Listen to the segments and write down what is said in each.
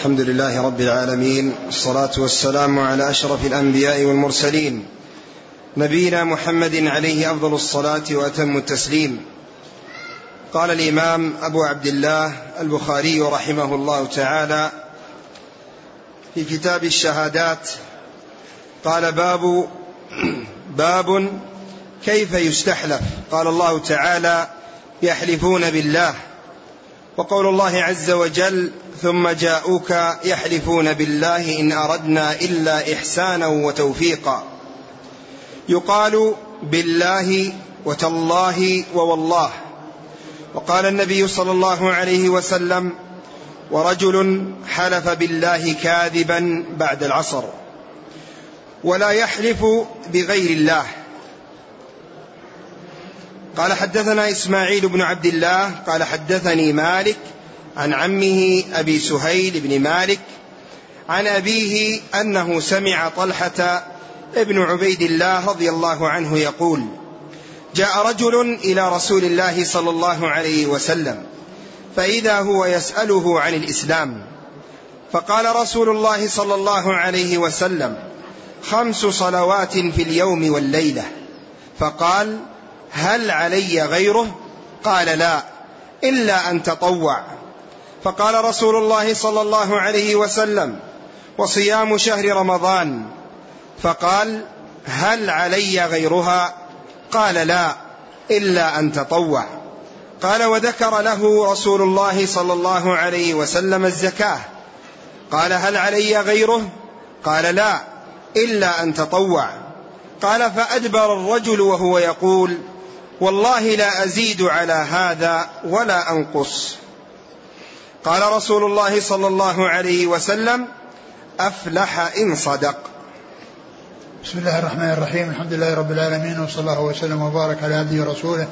الحمد لله رب العالمين والصلاة والسلام على أشرف الأنبياء والمرسلين نبينا محمد عليه أفضل الصلاة وأتم التسليم. قال الإمام أبو عبد الله البخاري رحمه الله تعالى في كتاب الشهادات قال باب باب كيف يستحلف؟ قال الله تعالى يحلفون بالله. وقول الله عز وجل ثم جاءوك يحلفون بالله إن أردنا إلا إحسانا وتوفيقا. يقال بالله وتالله ووالله. وقال النبي صلى الله عليه وسلم ورجل حلف بالله كاذبا بعد العصر. ولا يحلف بغير الله. قال حدثنا إسماعيل بن عبد الله قال حدثني مالك عن عمه أبي سهيل بن مالك عن أبيه أنه سمع طلحة ابن عبيد الله رضي الله عنه يقول جاء رجل إلى رسول الله صلى الله عليه وسلم فإذا هو يسأله عن الإسلام فقال رسول الله صلى الله عليه وسلم خمس صلوات في اليوم والليلة. فقال هل علي غيره؟ قال لا إلا أن تطوع. فقال رسول الله صلى الله عليه وسلم وصيام شهر رمضان. فقال هل علي غيرها؟ قال لا إلا أن تطوع. قال وذكر له رسول الله صلى الله عليه وسلم الزكاة. قال هل علي غيره؟ قال لا إلا أن تطوع. قال فأدبر الرجل وهو يقول والله لا أزيد على هذا ولا أنقص. قال رسول الله صلى الله عليه وسلم أفلح إن صدق. بسم الله الرحمن الرحيم. الحمد لله رب العالمين وصلى الله وسلم وبارك على عبده ورسوله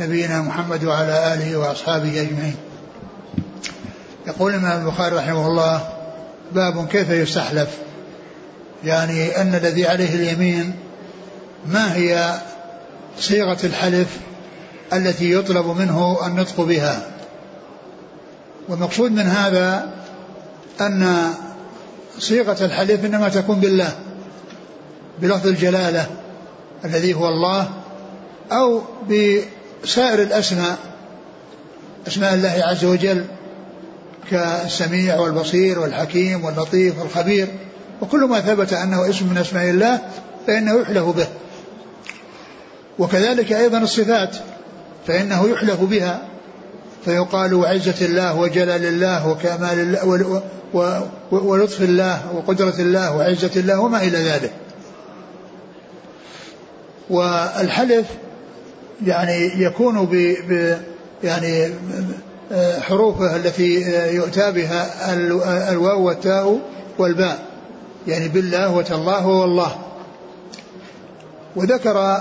نبينا محمد وعلى آله وأصحابه أجمعين. يقول الإمام البخاري رحمه الله باب كيف يستحلف؟ يعني أن الذي عليه اليمين ما هي صيغة الحلف التي يطلب منه النطق بها؟ والمقصود من هذا أن صيغة الحلف إنما تكون بالله بلفظ الجلالة الذي هو الله أو بسائر الأسماء أسماء الله عز وجل كالسميع والبصير والحكيم واللطيف والخبير وكل ما ثبت أنه اسم من أسماء الله فإنه يحلف به. وكذلك أيضا الصفات فإنه يحلف بها. فيقال وعزة الله وجلال الله وكمال الله ولطف الله وقدرة الله وعزة الله وما إلى ذلك. والحلف يعني يكون ب, ب يعني حروفه التي يؤتى بها الواو والتاء والباء يعني بالله وتالله والله. وذكر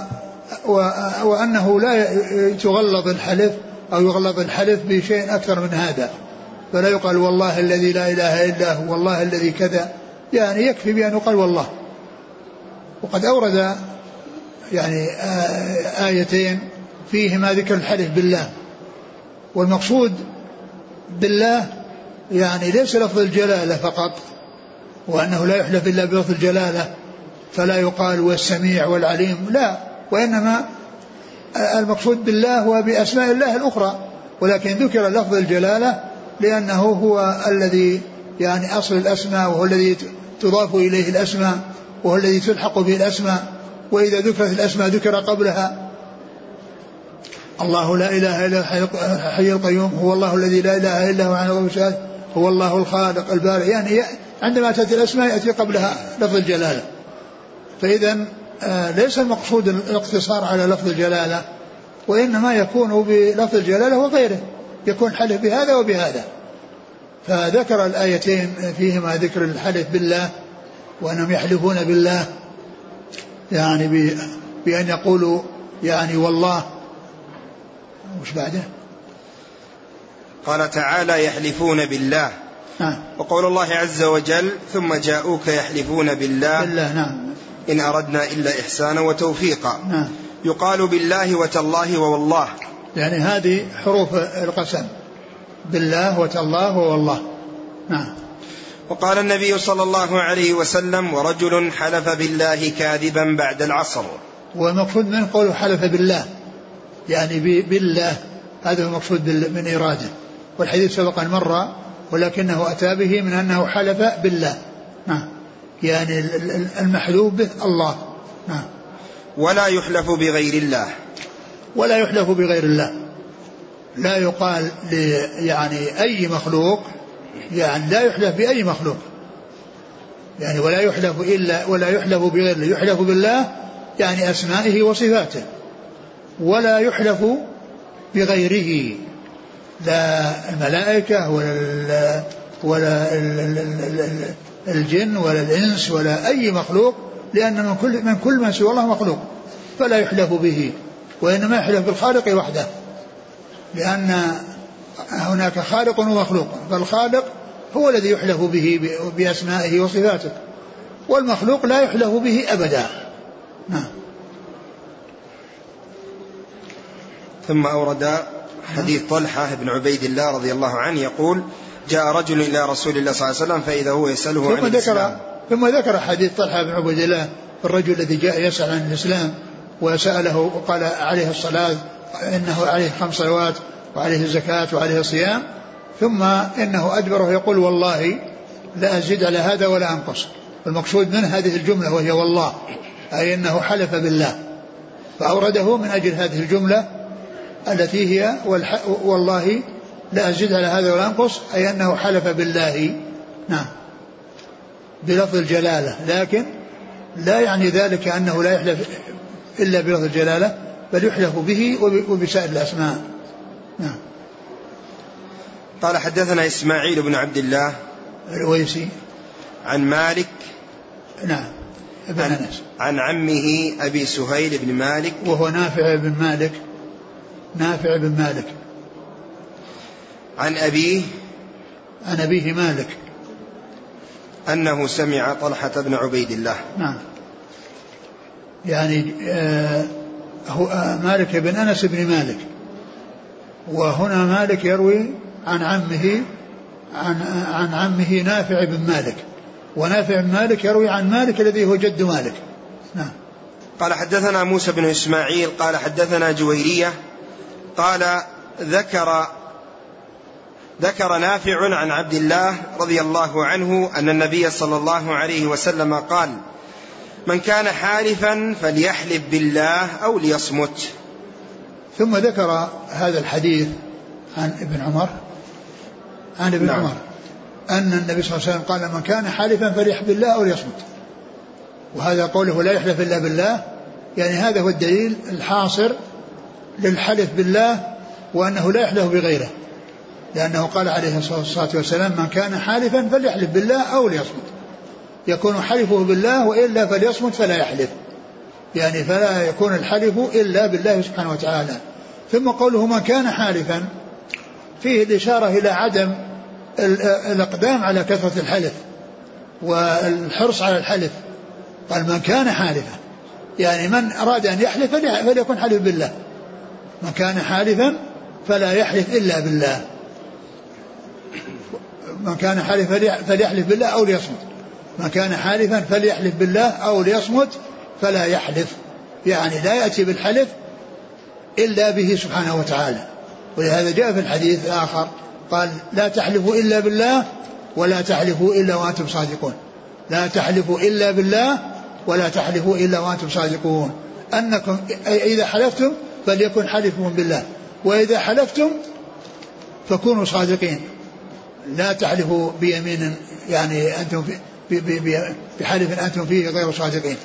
وأنه لا تغلظ الحلف أو يغلظ الحلف بشيء أكثر من هذا. فلا يقال والله الذي لا إله إلا هو والله الذي كذا. يعني يكفي بأن يقال والله. وقد أورد يعني آيتين فيهما ذكر الحلف بالله. والمقصود بالله يعني ليس لفظ الجلالة فقط وأنه لا يحلف إلا بلفظ الجلالة فلا يقال والسميع والعليم لا وإنما المقصود بالله وبأسماء الله الأخرى ولكن ذكر لفظ الجلالة لأنه هو الذي يعني أصل الأسماء وهو الذي تضاف إليه الأسماء وهو الذي تلحق به الأسماء وإذا ذكرت الأسماء ذكر قبلها. الله لا إله إلا الحي القيوم هو الله الذي لا إله إلا هو عن هو الله الخالق البارئ. يعني عندما تأتي الأسماء يأتي قبلها لفظ الجلالة. فإذا ليس المقصود الاقتصار على لفظ الجلالة وإنما يكون بلفظ الجلالة وغيره يكون حلف بهذا وبهذا. فذكر الآيتين فيهما ذكر الحلف بالله وأنهم يحلفون بالله يعني بأن يقولوا يعني والله. وش بعده؟ قال تعالى يحلفون بالله. نعم. وقول الله عز وجل ثم جاءوك يحلفون بالله. بالله نعم. إن أردنا إلا إحسانا وتوفيقا. نعم. يقال بالله وتالله ووالله. يعني هذه حروف القسم. بالله وتالله ووالله. نعم. وقال النبي صلى الله عليه وسلم ورجل حلف بالله كاذبا بعد العصر. والمقصود منه قوله حلف بالله. يعني بالله. هذا هو المقصود من إراده والحديث سبق أن مر ولكنه أتى به من أنه حلف بالله. يعني المحلوب به الله. نعم. ولا يحلف بغير الله. ولا يحلف بغير الله. لا يقال يعني أي مخلوق يعني لا يحلف بأي مخلوق. يعني ولا يحلف إلا ولا يحلف بغير الله. يحلف بالله يعني أسمائه وصفاته. ولا يحلف بغيره. لا الملائكة ولا ولا الجن ولا الإنس ولا أي مخلوق لأن من كل من كل من سوى الله مخلوق فلا يحلف به وإنما يحلف بالخالق وحده لأن هناك خالق ومخلوق فالخالق هو الذي يحلف به بأسمائه وصفاته والمخلوق لا يحلف به أبدا. نعم. ثم أورد حديث طلحة بن عبيد الله رضي الله عنه يقول جاء رجل إلى رسول الله صلى الله عليه وسلم فإذا هو يسأله عن الإسلام. ثم ذكر حديث طلحة بن عبيد الله الرجل الذي جاء يسأل عن الإسلام وسأله وقال عليه الصلاة إنه عليه خمس صلوات وعليه الزكاة وعليه الصيام ثم إنه أدبر يقول والله لا أزيد على هذا ولا أنقص. المقصود من هذه الجملة وهي والله أي أنه حلف بالله. فأورده من أجل هذه الجملة التي هي والله لا أزيد على هذا ولا أنقص أي أنه حلف بالله. نعم. بلفظ الجلالة. لكن لا يعني ذلك أنه لا يحلف إلا بلفظ الجلالة بل يحلف به وبسائر الأسماء. نعم. قال حدثنا إسماعيل بن عبد الله الويسي. عن مالك نعم. ابن عن, أنس. عن عمه أبي سهيل بن مالك وهو نافع بن مالك. نافع بن مالك. عن أبيه؟ عن أبيه مالك. أنه سمع طلحة بن عبيد الله. نعم. يعني آه هو آه مالك بن أنس بن مالك. وهنا مالك يروي عن عمه عن عن عمه نافع بن مالك. ونافع بن مالك يروي عن مالك الذي هو جد مالك. نعم. قال حدثنا موسى بن إسماعيل قال حدثنا جويرية قال ذكر ذكر نافع عن عبد الله رضي الله عنه أن النبي صلى الله عليه وسلم قال من كان حالفا فليحلف بالله أو ليصمت. ثم ذكر هذا الحديث عن ابن عمر عن ابن نعم. عمر أن النبي صلى الله عليه وسلم قال من كان حالفا فليحلف بالله أو ليصمت. وهذا قوله لا يحلف إلا بالله يعني هذا هو الدليل الحاصر للحلف بالله وأنه لا يحلف بغيره. لأنه قال عليه الصلاة والسلام من كان حالفا فليحلف بالله أو ليصمت. يكون حلفه بالله وإلا فليصمت فلا يحلف. يعني فلا يكون الحلف إلا بالله سبحانه وتعالى. ثم قوله من كان حالفا فيه الإشارة إلى عدم الإقدام على كثرة الحلف والحرص على الحلف. قال من كان حالفا. يعني من أراد أن يحلف فليكن حلف بالله. من كان حالفا فلا يحلف إلا بالله. من كان حالفا فليحلف بالله أو ليصمت. من كان حالفا فليحلف بالله أو ليصمت فلا يحلف. يعني لا يأتي بالحلف إلا به سبحانه وتعالى. ولهذا جاء في الحديث الآخر قال لا تحلفوا إلا بالله ولا تحلفوا إلا وأنتم صادقون. لا تحلفوا إلا بالله ولا تحلفوا إلا وأنتم صادقون. أنكم إذا حلفتم فليكن حلفكم بالله وإذا حلفتم فكونوا صادقين. لا تحلفوا بيمين يعني أنتم في بحلف أنتم فيه غير صادقين.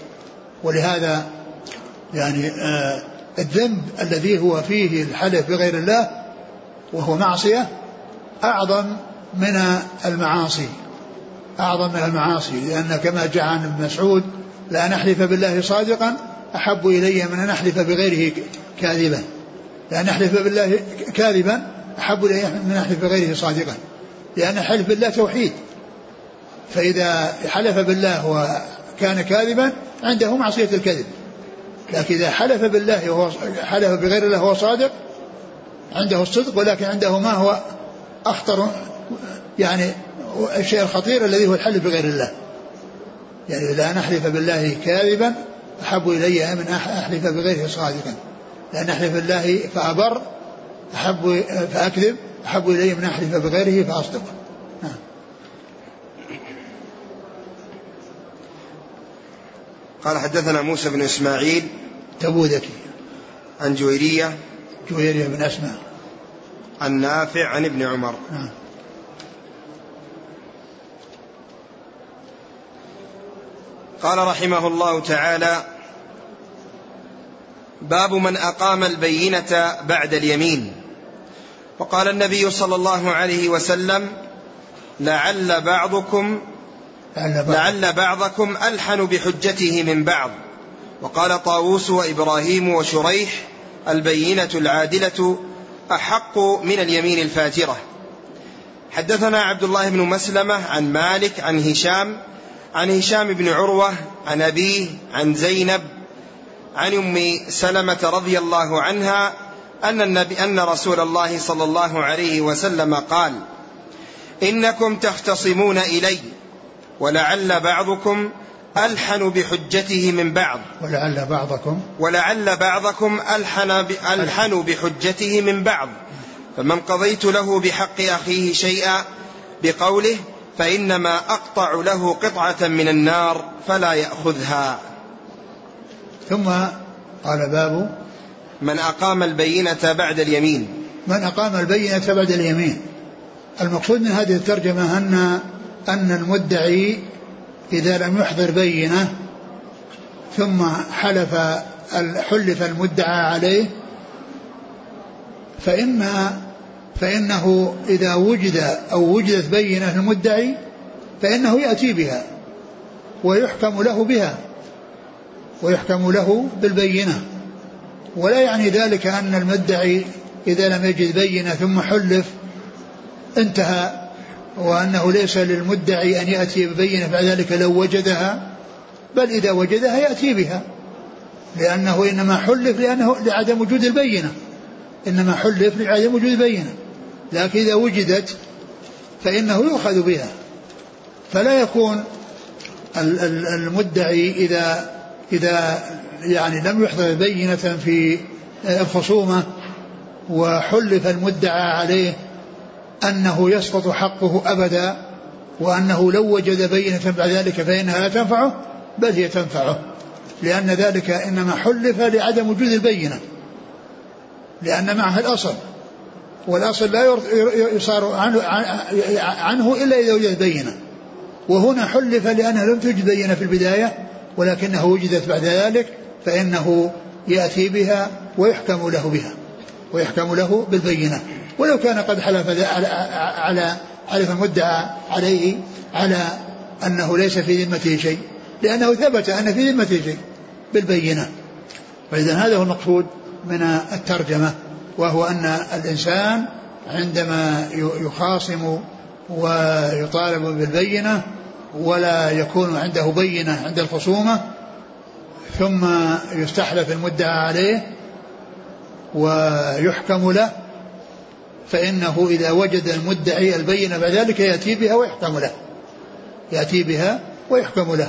ولهذا يعني آه الذنب الذي هو فيه الحلف بغير الله وهو معصية أعظم من المعاصي. أعظم من المعاصي لأن كما جاء عن ابن مسعود لأن أحلف بالله صادقا أحب إلي من أن أحلف بغيره كاذبا. لأن أحلف بالله كاذبا أحب إلي من أن أحلف بغيره صادقا. لأن حلف بالله توحيد. فإذا حلف بالله وكان كاذبا عنده معصية الكذب. لكن إذا حلف بالله وهو حلف بغير الله وهو صادق عنده الصدق ولكن عنده ما هو أخطر يعني الشيء الخطير الذي هو الحلف بغير الله. يعني إذا نحلف بالله كاذبا أحب إلي من أحلف بغيره صادقا. لأن أحلف بالله فأبر أحب فأكذب. أحب إلي من أحلف بغيره فأصدق نعم. قال حدثنا موسى بن إسماعيل تبوذكي. عن جويرية. جويرية بن أسماء. عن نافع عن ابن عمر. نعم. قال رحمه الله تعالى باب من أقام البينة بعد اليمين. وقال النبي صلى الله عليه وسلم لعل بعضكم لعل بعضكم ألحن بحجته من بعض. وقال طاووس وإبراهيم وشريح البينة العادلة أحق من اليمين الفاجره حدثنا عبد الله بن مسلمة عن مالك عن هشام عن هشام بن عروة عن أبيه عن زينب عن أم سلمة رضي الله عنها أن النبي أن رسول الله صلى الله عليه وسلم قال إنكم تختصمون إلي ولعل بعضكم ألحن بحجته من بعض. ولعل بعضكم. ولعل بعضكم ألحن, ألحن بحجته من بعض. فمن قضيت له بحق أخيه شيئا بقوله فإنما أقطع له قطعة من النار فلا يأخذها. ثم قال باب من أقام البينة بعد اليمين. من أقام البينة بعد اليمين. المقصود من هذه الترجمة أن أن المدعي إذا لم يحضر بينة ثم حلف حلف المدعى عليه فإن فإنه إذا وجد أو وجدت بينة المدعي فإنه يأتي بها ويحكم له بها ويحكم له بالبينة. ولا يعني ذلك أن المدعي إذا لم يجد بينة ثم حلف انتهى وأنه ليس للمدعي أن يأتي ببينة بعد ذلك لو وجدها بل إذا وجدها يأتي بها لأنه إنما حلف لأنه لعدم وجود البينة إنما حلف لعدم وجود البينة لكن إذا وجدت فإنه يؤخذ بها. فلا يكون المدعي إذا إذا يعني لم يحضر بينة في الخصومة وحلف المدعى عليه أنه يسقط حقه أبدا وأنه لو وجد بينة بعد ذلك فإنها لا تنفعه بل هي تنفعه. لأن ذلك إنما حلف لعدم وجود البينة لأن معها الأصل والأصل لا يصار عنه, عنه إلا إذا وجد بينة. وهنا حلف لأنها لم توجد بينة في البداية ولكنها وجدت بعد ذلك فإنه يأتي بها ويحكم له بها ويحكم له بالبينة. ولو كان قد حلف على حلف المدعى عليه على أنه ليس في ذمته شيء لأنه ثبت أن في ذمته شيء بالبينة. فإذا هذا هو المقصود من الترجمة وهو أن الإنسان عندما يخاصم ويطالب بالبينة ولا يكون عنده بينة عند الخصومة ثم يستحلف المدعى عليه ويحكم له فإنه إذا وجد المدعي البينة بعد ذلك يأتي بها ويحكم له يأتي بها ويحكم له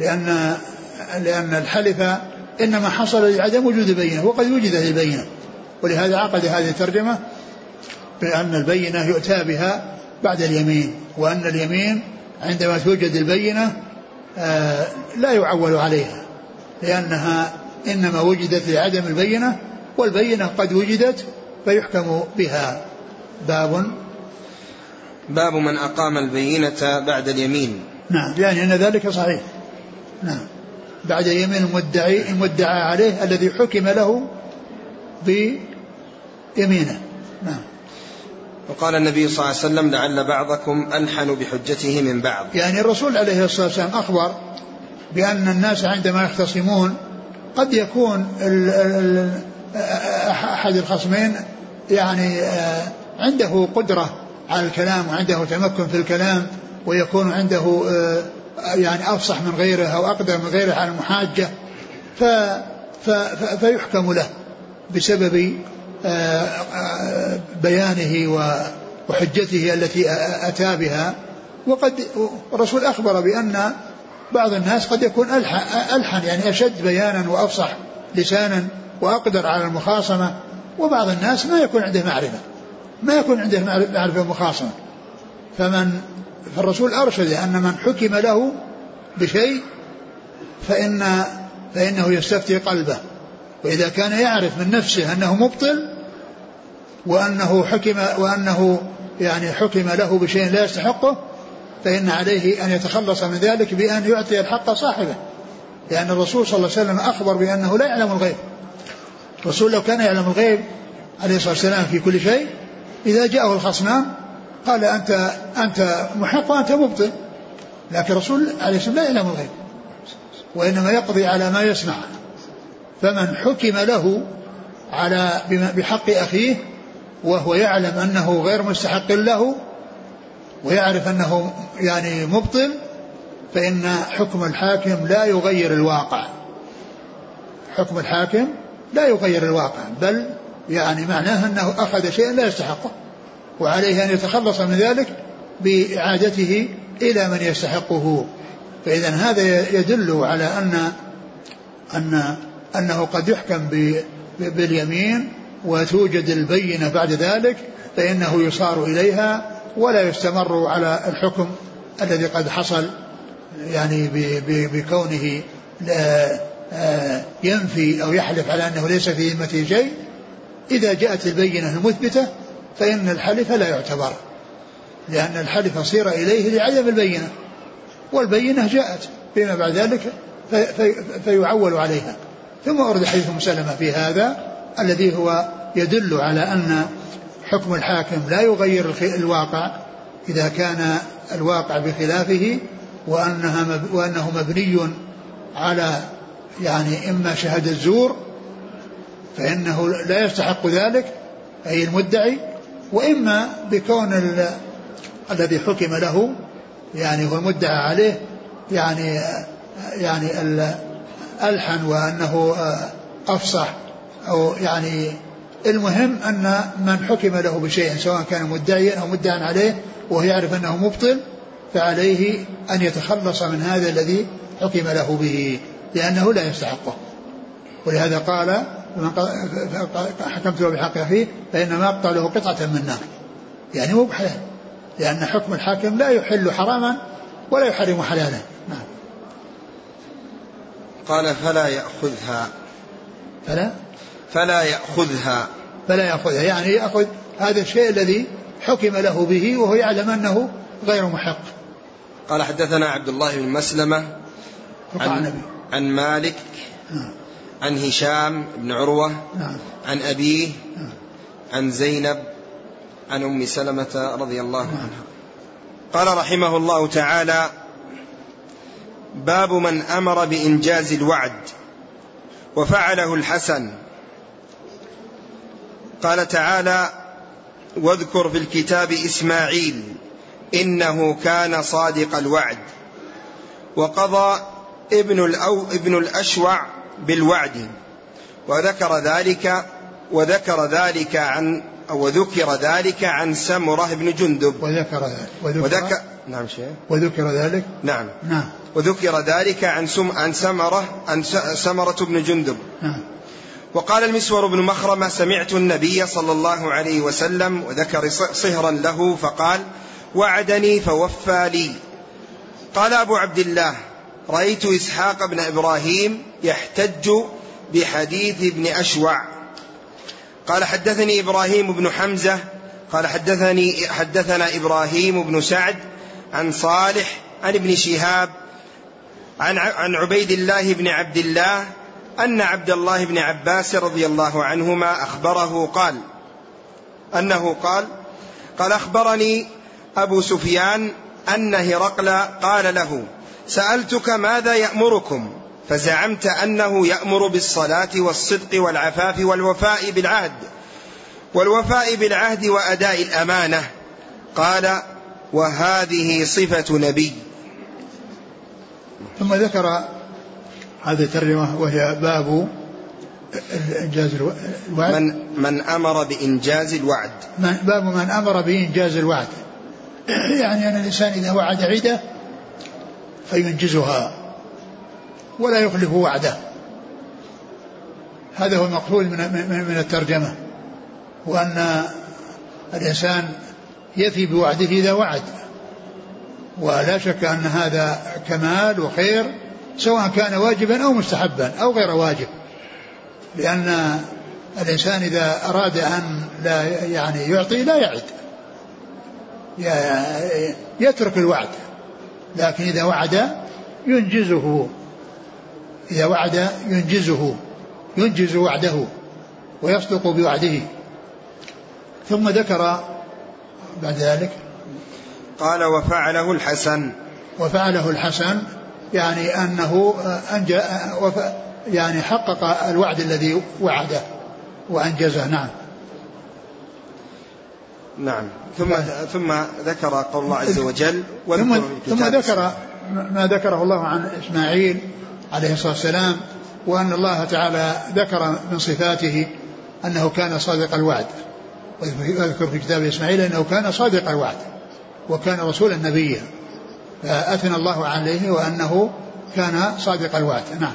لأن لأن الحلف إنما حصل لعدم وجود البينة وقد وجدت البينة ولهذا عقد هذه الترجمة بأن البينة يؤتى بها بعد اليمين وأن اليمين عندما توجد البينة آه، لا يعول عليها. لأنها إنما وجدت لعدم البينة والبينة قد وجدت فيحكم بها. باب. باب من أقام البينة بعد اليمين. نعم يعني أن ذلك صحيح. نعم. بعد يمين المدعي المدعى عليه الذي حكم له بيمينه. نعم. وقال النبي صلى الله عليه وسلم لعل بعضكم ألحن بحجته من بعض. يعني الرسول عليه الصلاة والسلام أخبر بأن الناس عندما يختصمون قد يكون أحد الخصمين يعني آه، عنده قدرة على الكلام وعنده تمكن في الكلام ويكون عنده آه، يعني أفصح من غيره أو أقدر من غيره على المحاجة. ف فيحكم له بسبب آه، بيانه وحجته التي أتى بها. وقد الرسول أخبر بأن بعض الناس قد يكون ألحن يعني أشد بيانا وأفصح لسانا وأقدر على المخاصمة وبعض الناس ما يكون عنده معرفة ما يكون عنده معرفة ومخاصمة فمن فالرسول أرشد أن من حكم له بشيء فإن فإنه يستفتي قلبه. وإذا كان يعرف من نفسه أنه مبطل وأنه حكم وأنه يعني حكم له بشيء لا يستحقه فإن عليه أن يتخلص من ذلك بأن يعطي الحق صاحبه. لأن الرسول صلى الله عليه وسلم أخبر بأنه لا يعلم الغيب. الرسول لو كان يعلم الغيب عليه الصلاة والسلام في كل شيء إذا جاءه الخصمان قال أنت أنت محق وأنت مبطل. لكن الرسول عليه الصلاة والسلام لا يعلم الغيب. وإنما يقضي على ما يسمع فمن حكم له على بحق أخيه وهو يعلم أنه غير مستحق له ويعرف أنه يعني مبطل فإن حكم الحاكم لا يغير الواقع. حكم الحاكم لا يغير الواقع بل يعني معناه أنه أخذ شيئا لا يستحقه وعليه أن يتخلص من ذلك بإعادته إلى من يستحقه. فإذا هذا يدل على أن أن أنه قد يحكم باليمين وتوجد البينة بعد ذلك فإنه يصار إليها ولا يستمر على الحكم الذي قد حصل يعني بكونه آه، ينفي أو يحلف على أنه ليس في ذمته شيء. إذا جاءت البينة المثبتة فإن الحلف لا يعتبر لأن الحلف صير إليه لعدم البينة والبينة جاءت فيما بعد ذلك فيعول عليها. ثم ورد حديث مسلمة في هذا الذي هو يدل على أن حكم الحاكم لا يغير الواقع إذا كان الواقع بخلافه وأنها وأنه مبني على يعني إما شهادة الزور فإنه لا يستحق ذلك أي المدعي وإما بكون الذي حكم له يعني هو المدعى عليه يعني يعني ألحن وأنه أفصح أو يعني المهم أن من حكم له بشيء سواء كان مدعيا أو مدعا عليه وهو يعرف أنه مبطل فعليه أن يتخلص من هذا الذي حكم له به لأنه لا يستحقه. ولهذا قال حكمت له بحق أخيه فإنما أقطع له قطعة من نار. يعني مو بحلال. لأن حكم الحاكم لا يحل حراما ولا يحرم حلالا. نعم. قال فلا يأخذها. فلا؟ فلا يأخذها فلا يأخذها يعني يأخذ هذا الشيء الذي حكم له به وهو يعلم أنه غير محق قال حدثنا عبد الله بن مسلمة عن, عن مالك نعم. عن هشام بن عروة نعم. عن أبيه نعم. عن زينب عن أم سلمة رضي الله نعم. عنها قال رحمه الله تعالى باب من أمر بإنجاز الوعد وفعله الحسن قال تعالى واذكر في الكتاب إسماعيل إنه كان صادق الوعد وقضى ابن الأو ابن الأشوع بالوعد وذكر ذلك وذكر ذلك عن أو ذكر ذلك عن سمرة بن جندب. وذكر ذلك. وذكر, وذكر نعم شيخ. وذكر ذلك؟ نعم. نعم. وذكر ذلك عن سم عن سمرة عن سمرة بن جندب. نعم. وقال المسور بن مخرمة سمعت النبي صلى الله عليه وسلم وذكر صهرا له فقال وعدني فوفى لي. قال أبو عبد الله رأيت إسحاق بن إبراهيم يحتج بحديث ابن أشوع. قال حدثني إبراهيم بن حمزة. قال حدثني حدثنا إبراهيم بن سعد عن صالح عن ابن شهاب عن عن عبيد الله بن عبد الله أن عبد الله بن عباس رضي الله عنهما أخبره قال أنه قال قال أخبرني أبو سفيان أن هرقل قال له سألتك ماذا يأمركم؟ فزعمت أنه يأمر بالصلاة والصدق والعفاف والوفاء بالعهد والوفاء بالعهد وأداء الأمانة. قال وهذه صفة نبي. ثم ذكر هذه الترجمة وهي باب إنجاز الوعد. من, من أمر بإنجاز الوعد. من باب من أمر بإنجاز الوعد. يعني أن الإنسان إذا وعد عدة فينجزها ولا يخلف وعده. هذا هو المقصود من من الترجمة. وأن الإنسان يفي بوعده إذا وعد. ولا شك أن هذا كمال وخير سواء كان واجبا أو مستحبا أو غير واجب. لأن الإنسان إذا أراد أن لا يعني يعطي لا يعد. يترك الوعد. لكن إذا وعد ينجزه. إذا وعد ينجزه. ينجز وعده ويصدق بوعده. ثم ذكر بعد ذلك قال وفعله الحسن. وفعله الحسن يعني أنه أنجى يعني حقق الوعد الذي وعده وأنجزه. نعم. نعم. ثم ثم ذكر قول الله عز وجل ثم, ثم ذكر ما ذكره الله عن إسماعيل عليه الصلاة والسلام وأن الله تعالى ذكر من صفاته أنه كان صادق الوعد. واذكر في كتاب إسماعيل أنه كان صادق الوعد وكان رسولا نبيا. فاثنى الله عليه وأنه كان صادق الوعد. نعم.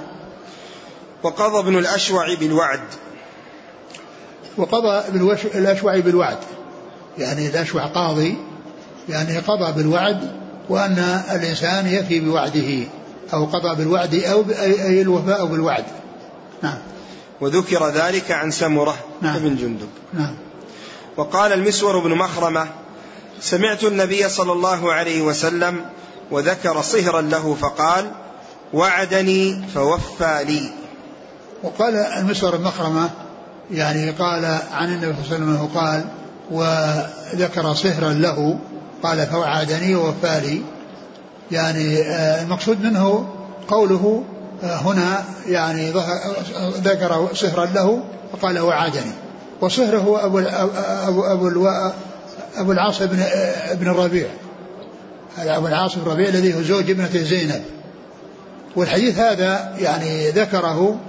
وقضى ابن الأشوع بالوعد. وقضى ابن الأشوع بالوعد. يعني الأشوع قاضي يعني قضى بالوعد وأن الإنسان يفي بوعده أو قضى بالوعد أو أي الوفاء بالوعد. نعم. وذكر ذلك عن سمرة نعم. بن جندب. نعم. وقال المسور بن مخرمة سمعت النبي صلى الله عليه وسلم وذكر صهرا له فقال وعدني فوفى لي. وقال المسور بن مخرمة يعني قال عن النبي صلى الله عليه وسلم قال وذكر صهرا له قال فوعدني ووفالي يعني آه، المقصود منه قوله آه، هنا يعني ذكر صهرا له وقال وعدني. وصهر هو أبو, أبو, أبو, أبو العاص بن, ابن الربيع. أبو العاص بن الربيع الذي هو زوج ابنته زينب. والحديث هذا يعني ذكره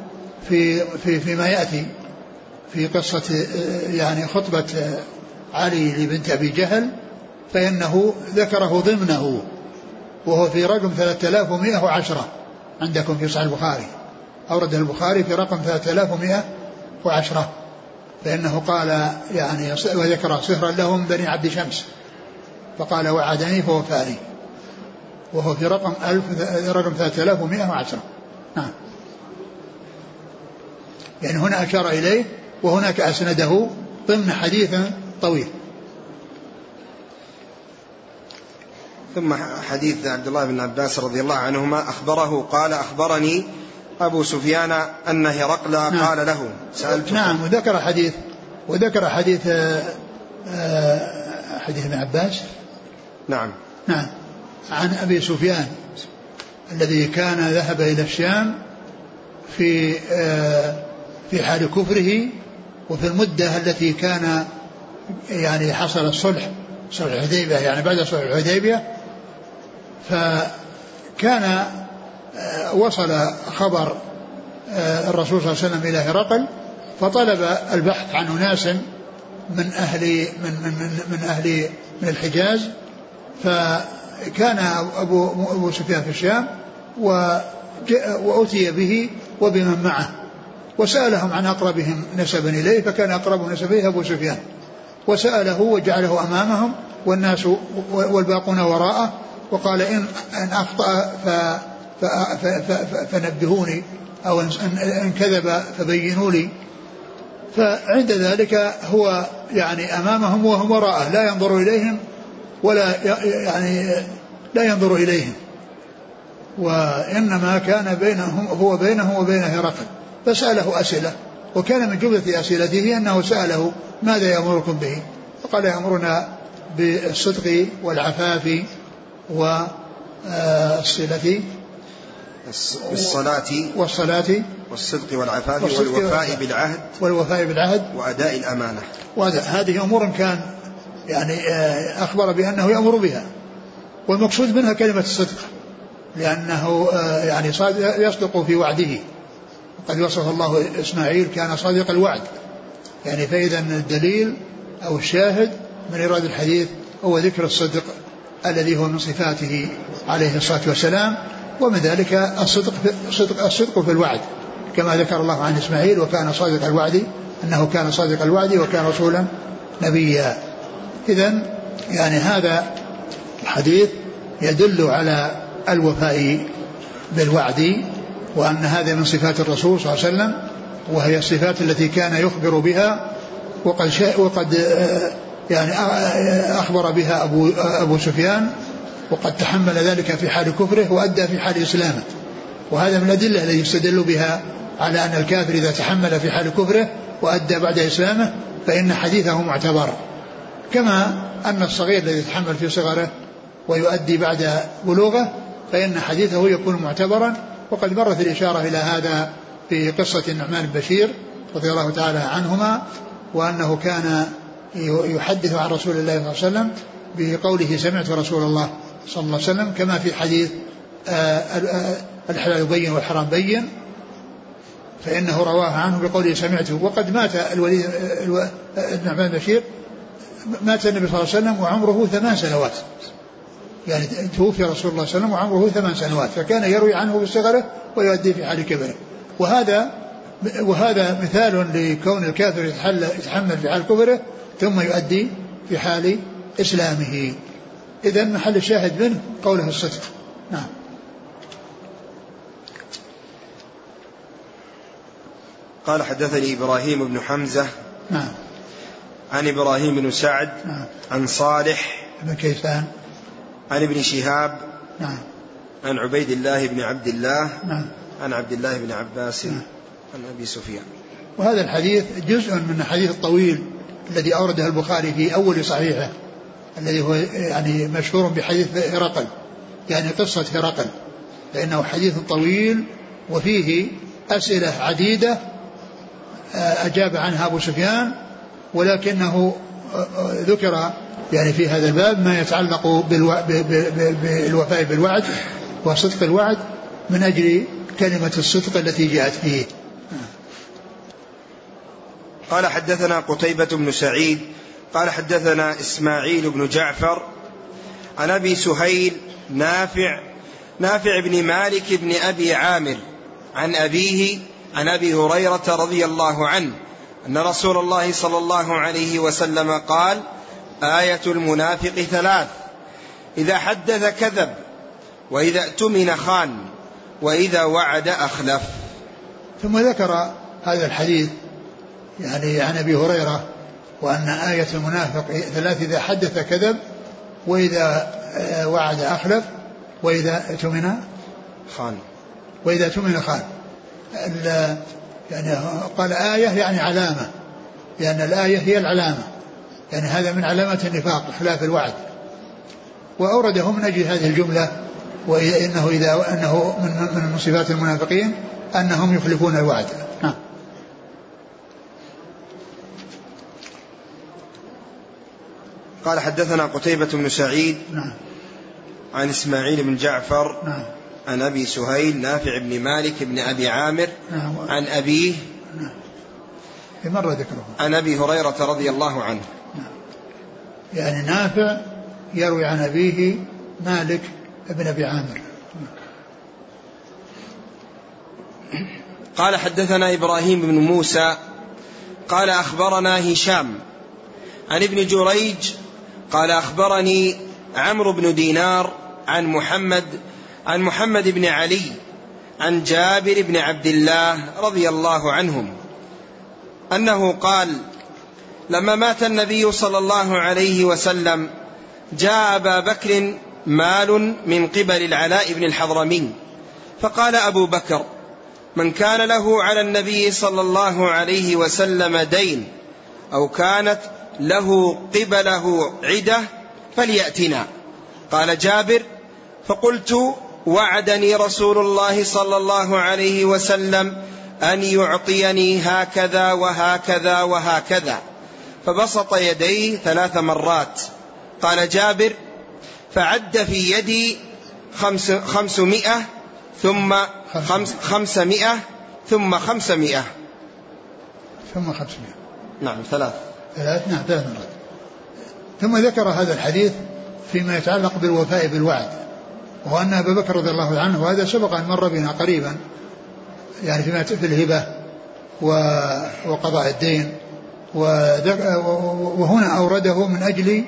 في في فيما يأتي في قصة يعني خطبة علي لبنت أبي جهل فإنه ذكره ضمنه وهو في رقم 3110 عندكم في صحيح البخاري. أورده البخاري في رقم 3110 فإنه قال يعني وذكر صهرا له من بني عبد شمس. فقال وعدني فوفاني وهو في رقم ألف رقم 3110 نعم. يعني هنا أشار إليه وهناك أسنده ضمن حديث طويل. ثم حديث عبد الله بن عباس رضي الله عنهما أخبره قال أخبرني أبو سفيان أن هرقل نعم. قال له سألت نعم وذكر حديث وذكر حديث آه، آه، حديث ابن عباس. نعم. نعم. عن أبي سفيان الذي كان ذهب إلى الشام في آه، في حال كفره وفي المدة التي كان يعني حصل الصلح صلح الحديبية يعني بعد صلح الحديبية فكان آه، وصل خبر آه، الرسول صلى الله عليه وسلم إلى هرقل فطلب البحث عن أناس من أهل من من من, من أهل من الحجاز فكان أبو أبو سفيان في الشام وأتي به وبمن معه وسألهم عن أقربهم نسبا إليه فكان أقربهم نسبا إليه أبو سفيان. وسأله وجعله أمامهم والناس والباقون وراءه وقال إن إن أخطأ فنبهوني أو إن كذب فبينوا لي. فعند ذلك هو يعني أمامهم وهم وراءه لا ينظر إليهم ولا يعني لا ينظر إليهم وإنما كان بينهم هو بينه وبين هرقل. فسأله أسئلة. وكان من جملة أسئلته أنه سأله ماذا يأمركم به. فقال يأمرنا بالصدق والعفاف والصلة. بالصلاة. والصلاة. والصدق والعفاف والوفاء بالعهد. والوفاء بالعهد. وأداء الأمانة. هذه أمور كان يعني آه، أخبر بأنه يأمر بها. والمقصود منها كلمة الصدق لأنه آه، يعني يصدق في وعده. قد وصف الله إسماعيل كان صادق الوعد. يعني فإذا الدليل أو الشاهد من إيراد الحديث هو ذكر الصدق الذي هو من صفاته عليه الصلاة والسلام ومن ذلك الصدق في الصدق, الصدق في الوعد. كما ذكر الله عن إسماعيل وكان صادق الوعد أنه كان صادق الوعد وكان رسولا نبيا. إذا يعني هذا الحديث يدل على الوفاء بالوعد وأن هذا من صفات الرسول صلى الله عليه وسلم وهي الصفات التي كان يخبر بها وقد وقد يعني أخبر بها أبو أبو سفيان وقد تحمل ذلك في حال كفره وأدى في حال إسلامه. وهذا من الأدلة التي يستدل بها على أن الكافر إذا تحمل في حال كفره وأدى بعد إسلامه فإن حديثه معتبر. كما أن الصغير الذي يتحمل في صغره ويؤدي بعد بلوغه فإن حديثه يكون معتبرا وقد مرت الإشارة إلى هذا في قصة النعمان بن بشير رضي الله تعالى عنهما وأنه كان يحدث عن رسول الله صلى الله عليه وسلم بقوله سمعت رسول الله صلى الله عليه وسلم كما في حديث آه، آه، الحلال بين والحرام بين فإنه رواه عنه بقوله سمعته وقد مات الوليد النعمان بن بشير مات النبي صلى الله عليه وسلم وعمره ثمان سنوات. يعني توفي رسول الله صلى الله عليه وسلم وعمره ثمان سنوات فكان يروي عنه بصغره ويؤدي في حال كبره. وهذا وهذا مثال لكون الكافر يتحمل في حال كفره ثم يؤدي في حال إسلامه. إذا محل الشاهد منه قوله الصدق نعم. قال حدثني إبراهيم بن حمزة نعم. عن إبراهيم بن سعد نعم. عن صالح بن كيسان. عن ابن شهاب نعم. عن عبيد الله بن عبد الله نعم. عن عبد الله بن عباس نعم. عن أبي سفيان. وهذا الحديث جزء من الحديث الطويل الذي أورده البخاري في أول صحيحه الذي هو يعني مشهور بحديث هرقل يعني قصة هرقل لأنه حديث طويل وفيه أسئلة عديدة آه، أجاب عنها أبو سفيان ولكنه آه، آه، ذكر يعني في هذا الباب ما يتعلق بالوفاء بالوعد وصدق الوعد من أجل كلمة الصدق التي جاءت فيه قال حدثنا قتيبة بن سعيد قال حدثنا إسماعيل بن جعفر عن أبي سهيل نافع نافع بن مالك بن أبي عامر عن أبيه عن أبي هريرة رضي الله عنه أن رسول الله صلى الله عليه وسلم قال آية المنافق ثلاث إذا حدث كذب وإذا اؤتمن خان وإذا وعد أخلف. ثم ذكر هذا الحديث يعني عن أبي هريرة وأن آية المنافق ثلاث إذا حدث كذب وإذا آه، وعد أخلف وإذا اؤتمن خان. وإذا اؤتمن خان. يعني قال آية يعني علامة لأن الآية هي العلامة يعني هذا من علامات النفاق إخلاف الوعد. وأورده من أجل هذه الجملة وإنه إذا أنه من من صفات المنافقين أنهم يخلفون الوعد. نعم قال حدثنا قتيبة بن سعيد نعم. عن إسماعيل بن جعفر نعم. عن أبي سهيل نافع بن مالك بن أبي عامر نعم. عن أبيه نعم. مر ذكره؟ عن أبي هريرة رضي الله عنه. نعم. يعني نافع يروي عن أبيه مالك بن أبي عامر. قال حدثنا إبراهيم بن موسى قال أخبرنا هشام عن ابن جريج قال أخبرني عمرو بن دينار عن محمد عن محمد بن علي عن جابر بن عبد الله رضي الله عنهم أنه قال لما مات النبي صلى الله عليه وسلم جاء أبا بكر مال من قبل العلاء بن الحضرمي فقال أبو بكر من كان له على النبي صلى الله عليه وسلم دين أو كانت له قبله عدة فليأتنا. قال جابر فقلت وعدني رسول الله صلى الله عليه وسلم أن يعطيني هكذا وهكذا وهكذا. فبسط يديه ثلاث مرات. قال جابر فعد في يدي خمس خمسمائة ثم خمس خمسمائة ثم خمسمائة. ثم خمسمائة. نعم ثلاث. ثلاث نعم ثلاث مرات. ثم ذكر هذا الحديث فيما يتعلق بالوفاء بالوعد. وأن أبا بكر رضي الله عنه وهذا سبق أن مر بنا قريبا يعني فيما في الهبة وقضاء الدين وهنا أورده من أجل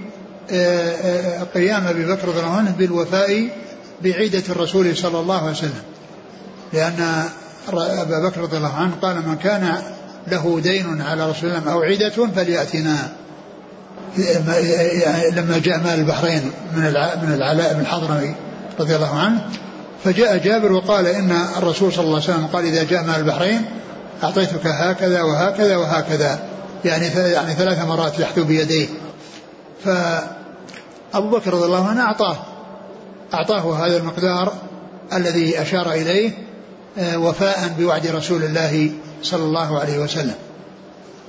قيام أبي بكر رضي الله عنه بالوفاء بعيدة الرسول صلى الله عليه وسلم. لأن أبا بكر رضي الله عنه قال من كان له دين على رسول الله أو عدة فليأتنا. لما جاء مال البحرين من من العلاء بن الحضرمي رضي الله عنه فجاء جابر وقال إن الرسول صلى الله عليه وسلم قال إذا جاء مال البحرين أعطيتك هكذا وهكذا وهكذا يعني يعني ثلاث مرات يحثو بيديه. فأبو بكر رضي الله عنه أعطاه أعطاه هذا المقدار الذي أشار إليه آه، وفاء بوعد رسول الله صلى الله عليه وسلم.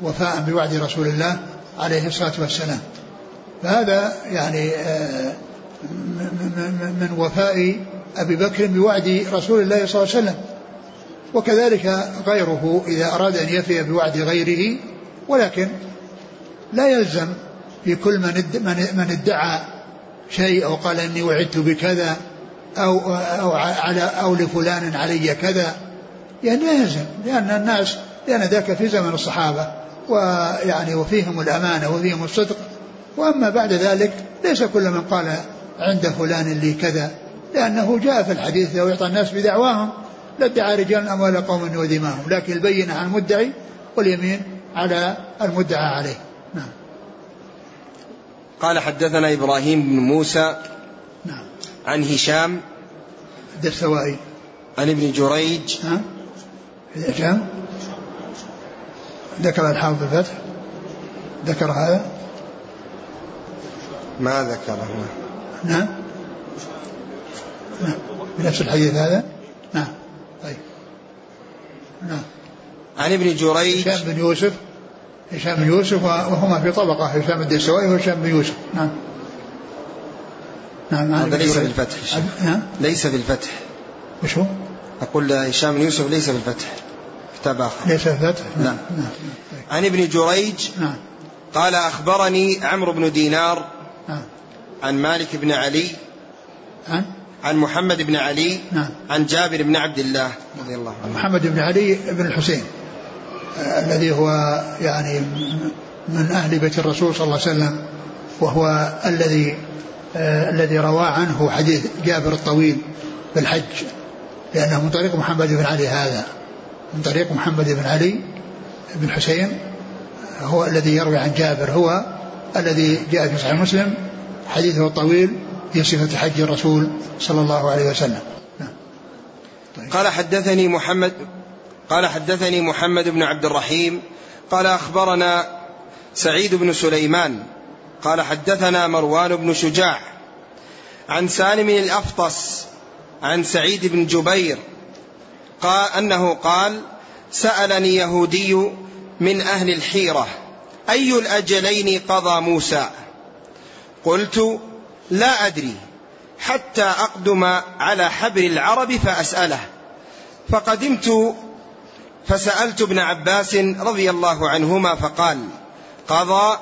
وفاء بوعد رسول الله عليه الصلاة والسلام. فهذا يعني آه، من وفاء أبي بكر بوعد رسول الله صلى الله عليه وسلم. وكذلك غيره إذا أراد أن يفي بوعد غيره. ولكن لا يلزم في كل من من ادعى شيء أو قال إني وعدت بكذا أو أو على أو لفلان علي كذا. يعني لا يلزم لأن الناس لأن ذاك في زمن الصحابة. ويعني وفيهم الأمانة وفيهم الصدق. وأما بعد ذلك ليس كل من قال عند فلان لي كذا لأنه جاء في الحديث لو يعطى الناس بدعواهم لادعى رجال أموال قوم ودماهم لكن البينة على المدعي واليمين على المدعى عليه. نعم. قال حدثنا إبراهيم بن موسى نعم. عن هشام الدستوائي عن ابن جريج ها؟ هشام؟ ذكر الحافظ الفتح؟ ذكر هذا؟ ما ذكره. نعم. نعم. بنفس الحديث هذا؟ نعم. طيب. نعم. عن ابن جريج. هشام بن يوسف. هشام بن يوسف وهما في طبقة. هشام الدستوائي وهشام بن يوسف. نعم. نعم هذا ليس بالفتح نعم. ليس بالفتح. وش هو؟ أقول هشام بن يوسف ليس بالفتح. كتاب آخر. ليس بالفتح؟ نعم. نعم. نعم. عن ابن جريج. نعم. قال أخبرني عمرو بن دينار. نعم. عن مالك بن علي عن عن محمد بن علي نعم. عن جابر بن عبد الله رضي الله عنه. محمد بن علي بن الحسين الذي هو يعني من أهل بيت الرسول صلى الله عليه وسلم وهو الذي آه الذي روى عنه حديث جابر الطويل في الحج لأنه من طريق محمد بن علي هذا. من طريق محمد بن علي بن حسين هو الذي يروي عن جابر هو الذي جاء في صحيح مسلم حديثه الطويل في صفة حج الرسول صلى الله عليه وسلم. طيب. قال حدثني محمد قال حدثني محمد بن عبد الرحيم قال أخبرنا سعيد بن سليمان قال حدثنا مروان بن شجاع عن سالم الأفطس عن سعيد بن جبير قال أنه قال سألني يهودي من أهل الحيرة أي الأجلين قضى موسى قلت لا أدري حتى أقدم على حبر العرب فأسأله. فقدمت فسألت ابن عباس رضي الله عنهما فقال قضى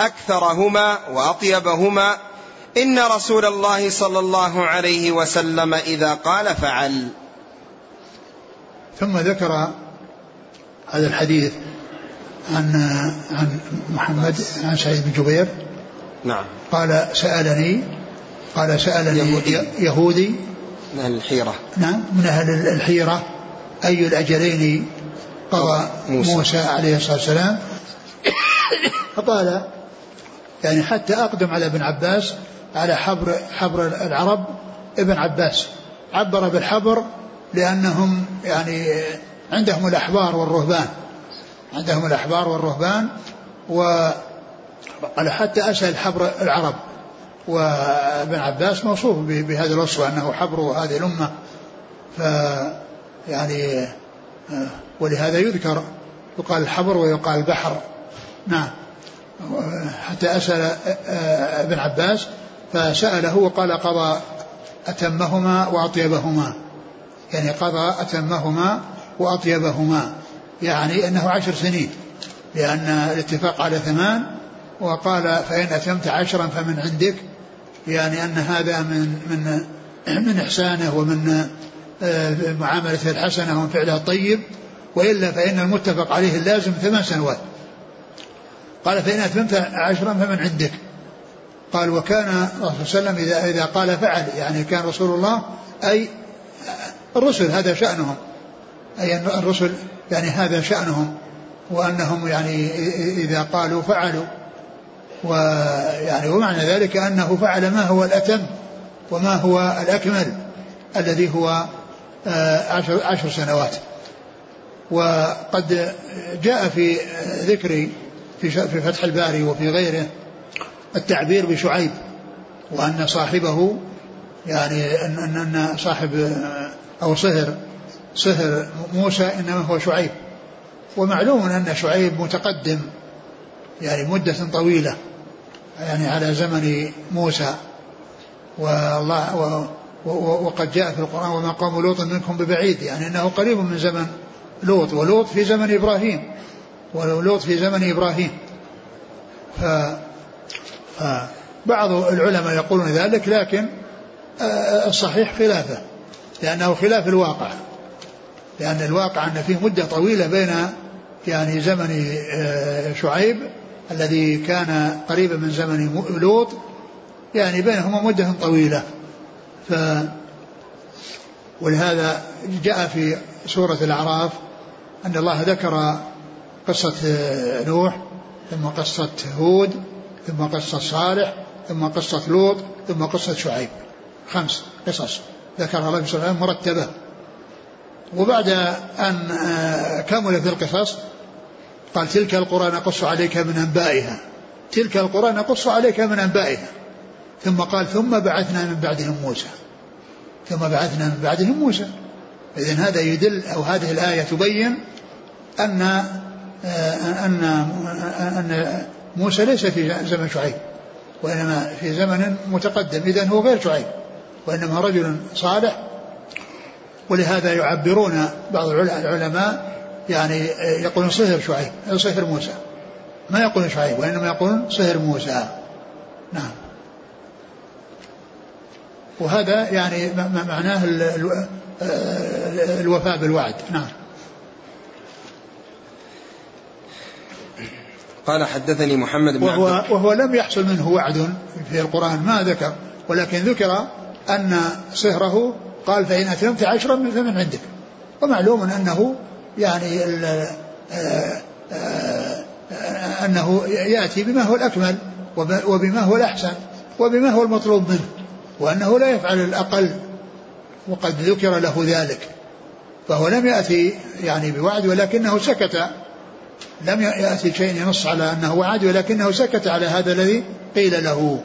أكثرهما وأطيبهما. إن رسول الله صلى الله عليه وسلم إذا قال فعل. ثم ذكر هذا الحديث عن عن محمد عن سعيد بن جبير. نعم. قال سألني قال سألني يهودي, يهودي. من أهل الحيرة. نعم من أهل الحيرة. أي الأجلين قضى موسى, موسى عليه الصلاة والسلام. فقال يعني حتى أقدم على ابن عباس على حبر حبر العرب ابن عباس. عبر بالحبر لأنهم يعني عندهم الأحبار والرهبان. عندهم الأحبار والرهبان وقال حتى أسأل حبر العرب. وابن عباس موصوف بهذا الوصف أنه حبر هذه الأمة. ف يعني ولهذا يذكر يقال الحبر ويقال البحر نعم. حتى أسأل ابن عباس فسأله وقال قضى أتمهما وأطيبهما. يعني قضى أتمهما وأطيبهما. يعني أنه عشر سنين لأن الاتفاق على ثمان وقال فإن أتمت عشرا فمن عندك يعني أن هذا من من من إحسانه ومن آه، معاملته الحسنة ومن فعله الطيب. وإلا فإن المتفق عليه اللازم ثمان سنوات. قال فإن أتممت عشرا فمن عندك. قال وكان الرسول صلى الله عليه وسلم إذا, إذا قال فعل يعني كان رسول الله أي الرسل هذا شأنهم. أي الرسل يعني هذا شأنهم. وأنهم يعني إذا قالوا فعلوا. ويعني ومعنى ذلك أنه فعل ما هو الأتم وما هو الأكمل الذي هو آه، عشر, عشر سنوات. وقد جاء في ذكر في في فتح الباري وفي غيره التعبير بشعيب وأن صاحبه يعني أن أن صاحب أو صهر صهر موسى إنما هو شعيب. ومعلوم أن شعيب متقدم يعني مدة طويلة يعني على زمن موسى. والله وقد جاء في القرآن وما قوم لوط منكم ببعيد يعني أنه قريب من زمن لوط ولوط في زمن إبراهيم ولوط في زمن إبراهيم. ف فبعض العلماء يقولون ذلك لكن آه، الصحيح خلافه لأنه خلاف الواقع. لأن الواقع أن فيه مدة طويلة بين يعني زمن آه، شعيب الذي كان قريبا من زمن لوط يعني بينهما مدة طويلة. ف ولهذا جاء في سورة الأعراف أن الله ذكر قصة نوح ثم قصة هود ثم قصة صالح ثم قصة لوط ثم قصة شعيب. خمس قصص ذكرها الله سبحانه مرتبة. وبعد أن آه، كمل في القصص قال تلك القرى نقص عليك من أنبائها. تلك القرى نقص عليك من أنبائها. ثم قال ثم بعثنا من بعدهم موسى. ثم بعثنا من بعدهم موسى. إذن هذا يدل أو هذه الآية تبين أن آه، أن أن موسى ليس في زمن شعيب وإنما في زمن متقدم. إذا هو غير شعيب وإنما رجل صالح. ولهذا يعبرون بعض العلماء يعني يقولون صهر شعيب صهر موسى. ما يقولون شعيب وإنما يقولون صهر موسى. نعم. وهذا يعني معناه الوفاء بالوعد. نعم. قال حدثني محمد بن وهو, وهو لم يحصل منه وعد في القرآن ما ذكر ولكن ذكر أن صهره قال فإن أتممت عشرا فمن عندك. ومعلوم أنه يعني آه، آه، أنه يأتي بما هو الأكمل وبما هو الأحسن وبما هو المطلوب منه وأنه لا يفعل الأقل وقد ذكر له ذلك. فهو لم يأتي يعني بوعد ولكنه سكت لم يأتي شيء ينص على أنه وعد ولكنه سكت على هذا الذي قيل له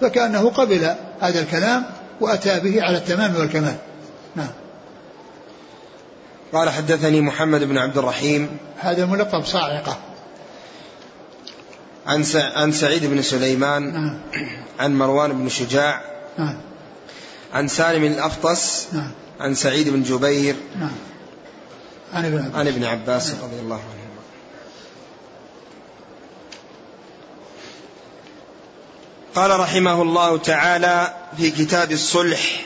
فكأنه قبل هذا الكلام وأتى به على التمام والكمال. نعم. قال حدثني محمد بن عبد الرحيم هذا ملقب صاعقة عن عن سعيد بن سليمان نعم. عن مروان بن شجاع نعم. عن سالم الأفطس نعم. عن سعيد بن جبير نعم. عن ابن عباس, عن ابن عباس نعم. رضي الله عنه قال رحمه الله تعالى في كتاب الصلح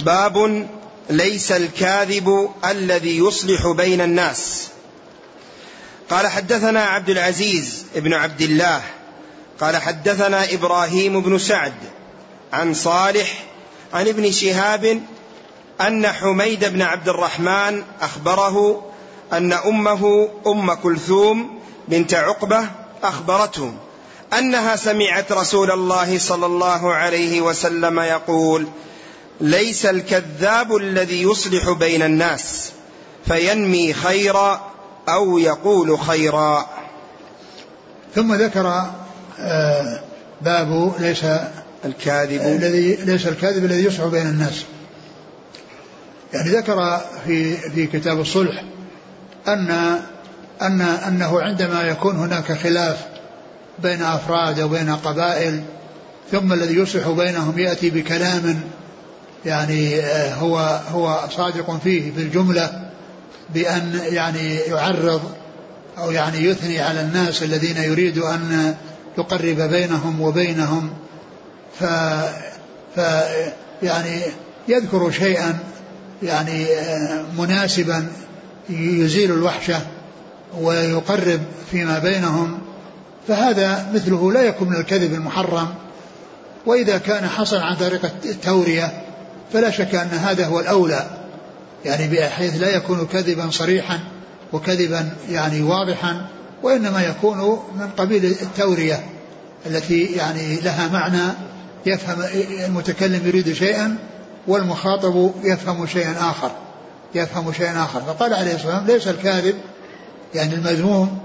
باب ليس الكاذب الذي يصلح بين الناس. قال حدثنا عبد العزيز بن عبد الله قال حدثنا إبراهيم بن سعد عن صالح عن ابن شهاب أن حميد بن عبد الرحمن أخبره أن أمه أم كلثوم بنت عقبة اخبرته أنها سمعت رسول الله صلى الله عليه وسلم يقول ليس الكذاب الذي يصلح بين الناس فينمي خيرا أو يقول خيرا. ثم ذكر آه، باب ليس الكاذب. الذي ليس الكاذب الذي يصلح بين الناس. يعني ذكر في في كتاب الصلح أن أن أنه عندما يكون هناك خلاف بين أفراد أو بين قبائل ثم الذي يصلح بينهم يأتي بكلام يعني آه، هو هو صادق فيه في الجملة بأن يعني يعرض أو يعني يثني على الناس الذين يريد أن يقرب بينهم وبينهم. ف, ف يعني يذكر شيئا يعني مناسبا يزيل الوحشة ويقرب فيما بينهم. فهذا مثله لا يكون من الكذب المحرم. وإذا كان حصل عن طريق التورية فلا شك أن هذا هو الأولى يعني بحيث لا يكون كذبا صريحا وكذبا يعني واضحا وإنما يكون من قبيل التورية التي يعني لها معنى يفهم المتكلم يريد شيئا والمخاطب يفهم شيئا آخر يفهم شيئا آخر. فقال عليه الصلاة والسلام ليس الكاذب يعني المذموم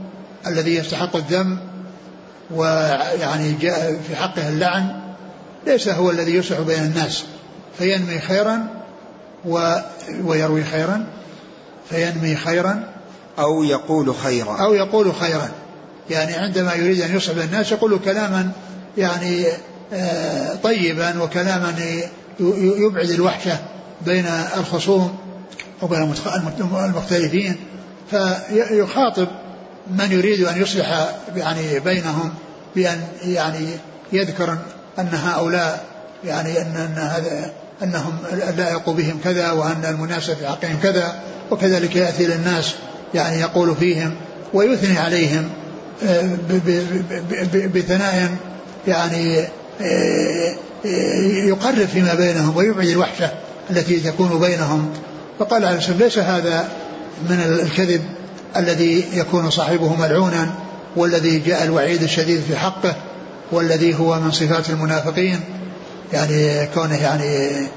الذي يستحق الذم ويعني جاء في حقه اللعن ليس هو الذي يصلح بين الناس. فينمي خيرا و ويروي خيرا فينمي خيرا أو يقول خيرا. أو يقول خيرا. يعني عندما يريد أن بين الناس يقول كلاما يعني آه، طيبا وكلاما يبعد الوحشة بين الخصوم وبين المختلفين. فيخاطب من يريد أن يصلح يعني بينهم بأن يعني يذكر أن هؤلاء يعني أن هذا أنهم اللائق بهم كذا وأن المناسب في حقهم كذا وكذلك يأتي للناس يعني يقول فيهم ويثني عليهم آه، بثناء يعني آه، يقرب فيما بينهم ويبعد الوحشة التي تكون بينهم. فقال عليه الصلاة ليس هذا من الكذب الذي يكون صاحبه ملعونا والذي جاء الوعيد الشديد في حقه والذي هو من صفات المنافقين. يعني كونه يعني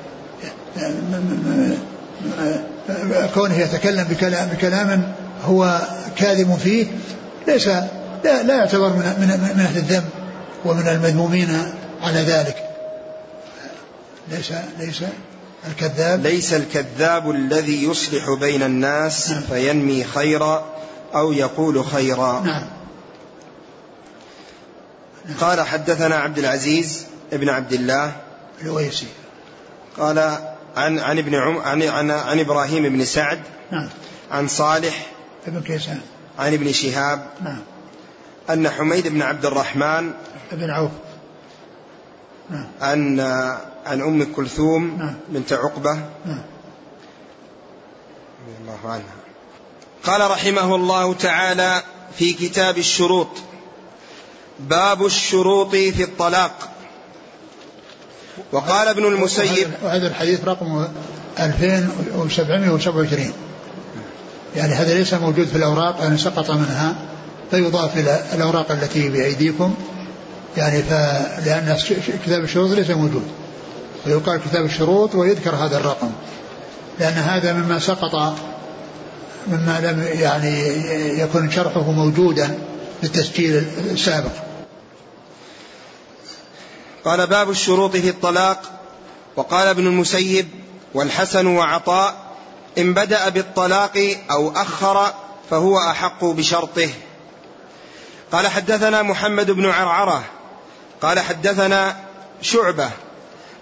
كونه يتكلم بكلام بكلام هو كاذب فيه ليس لا, لا يعتبر من من من أهل الذم ومن المذمومين على ذلك ليس ليس الكذاب ليس الكذاب الذي يصلح بين الناس نعم. فينمي خيرا أو يقول خيرا نعم. نعم. قال حدثنا عبد العزيز ابن عبد الله الويسي قال عن عن ابن عم عن عن, عن إبراهيم بن سعد نعم. عن صالح ابن كيسان. عن ابن شهاب نعم. أن حميد بن عبد الرحمن بن عوف. نعم. عن عن أم كلثوم نعم. بنت عقبة نعم. رضي الله عنها. قال رحمه الله تعالى في كتاب الشروط باب الشروط في الطلاق. وقال ابن المسيب وهذا الحديث رقم 2727 يعني هذا ليس موجود في الأوراق يعني سقط منها فيضاف إلى الأوراق التي بأيديكم. يعني لأن كتاب الشروط ليس موجود. ويقال كتاب الشروط ويذكر هذا الرقم. لأن هذا مما سقط مما لم يعني يكون شرحه موجودا بالتسجيل السابق. قال باب الشروط في الطلاق. وقال ابن المسيب والحسن وعطاء إن بدأ بالطلاق أو أخر فهو أحق بشرطه. قال حدثنا محمد بن عرعرة قال حدثنا شعبة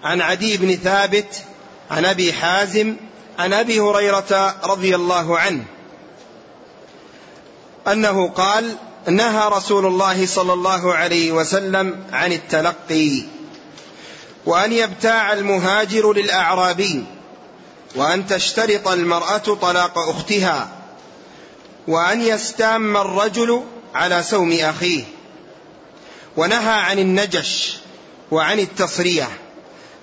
عن عدي بن ثابت عن أبي حازم عن أبي هريرة رضي الله عنه أنه قال نهى رسول الله صلى الله عليه وسلم عن التلقي وأن يبتاع المهاجر للأعرابي وأن تشترط المرأة طلاق أختها وأن يستام الرجل على سوم أخيه. ونهى عن النجش وعن التصرية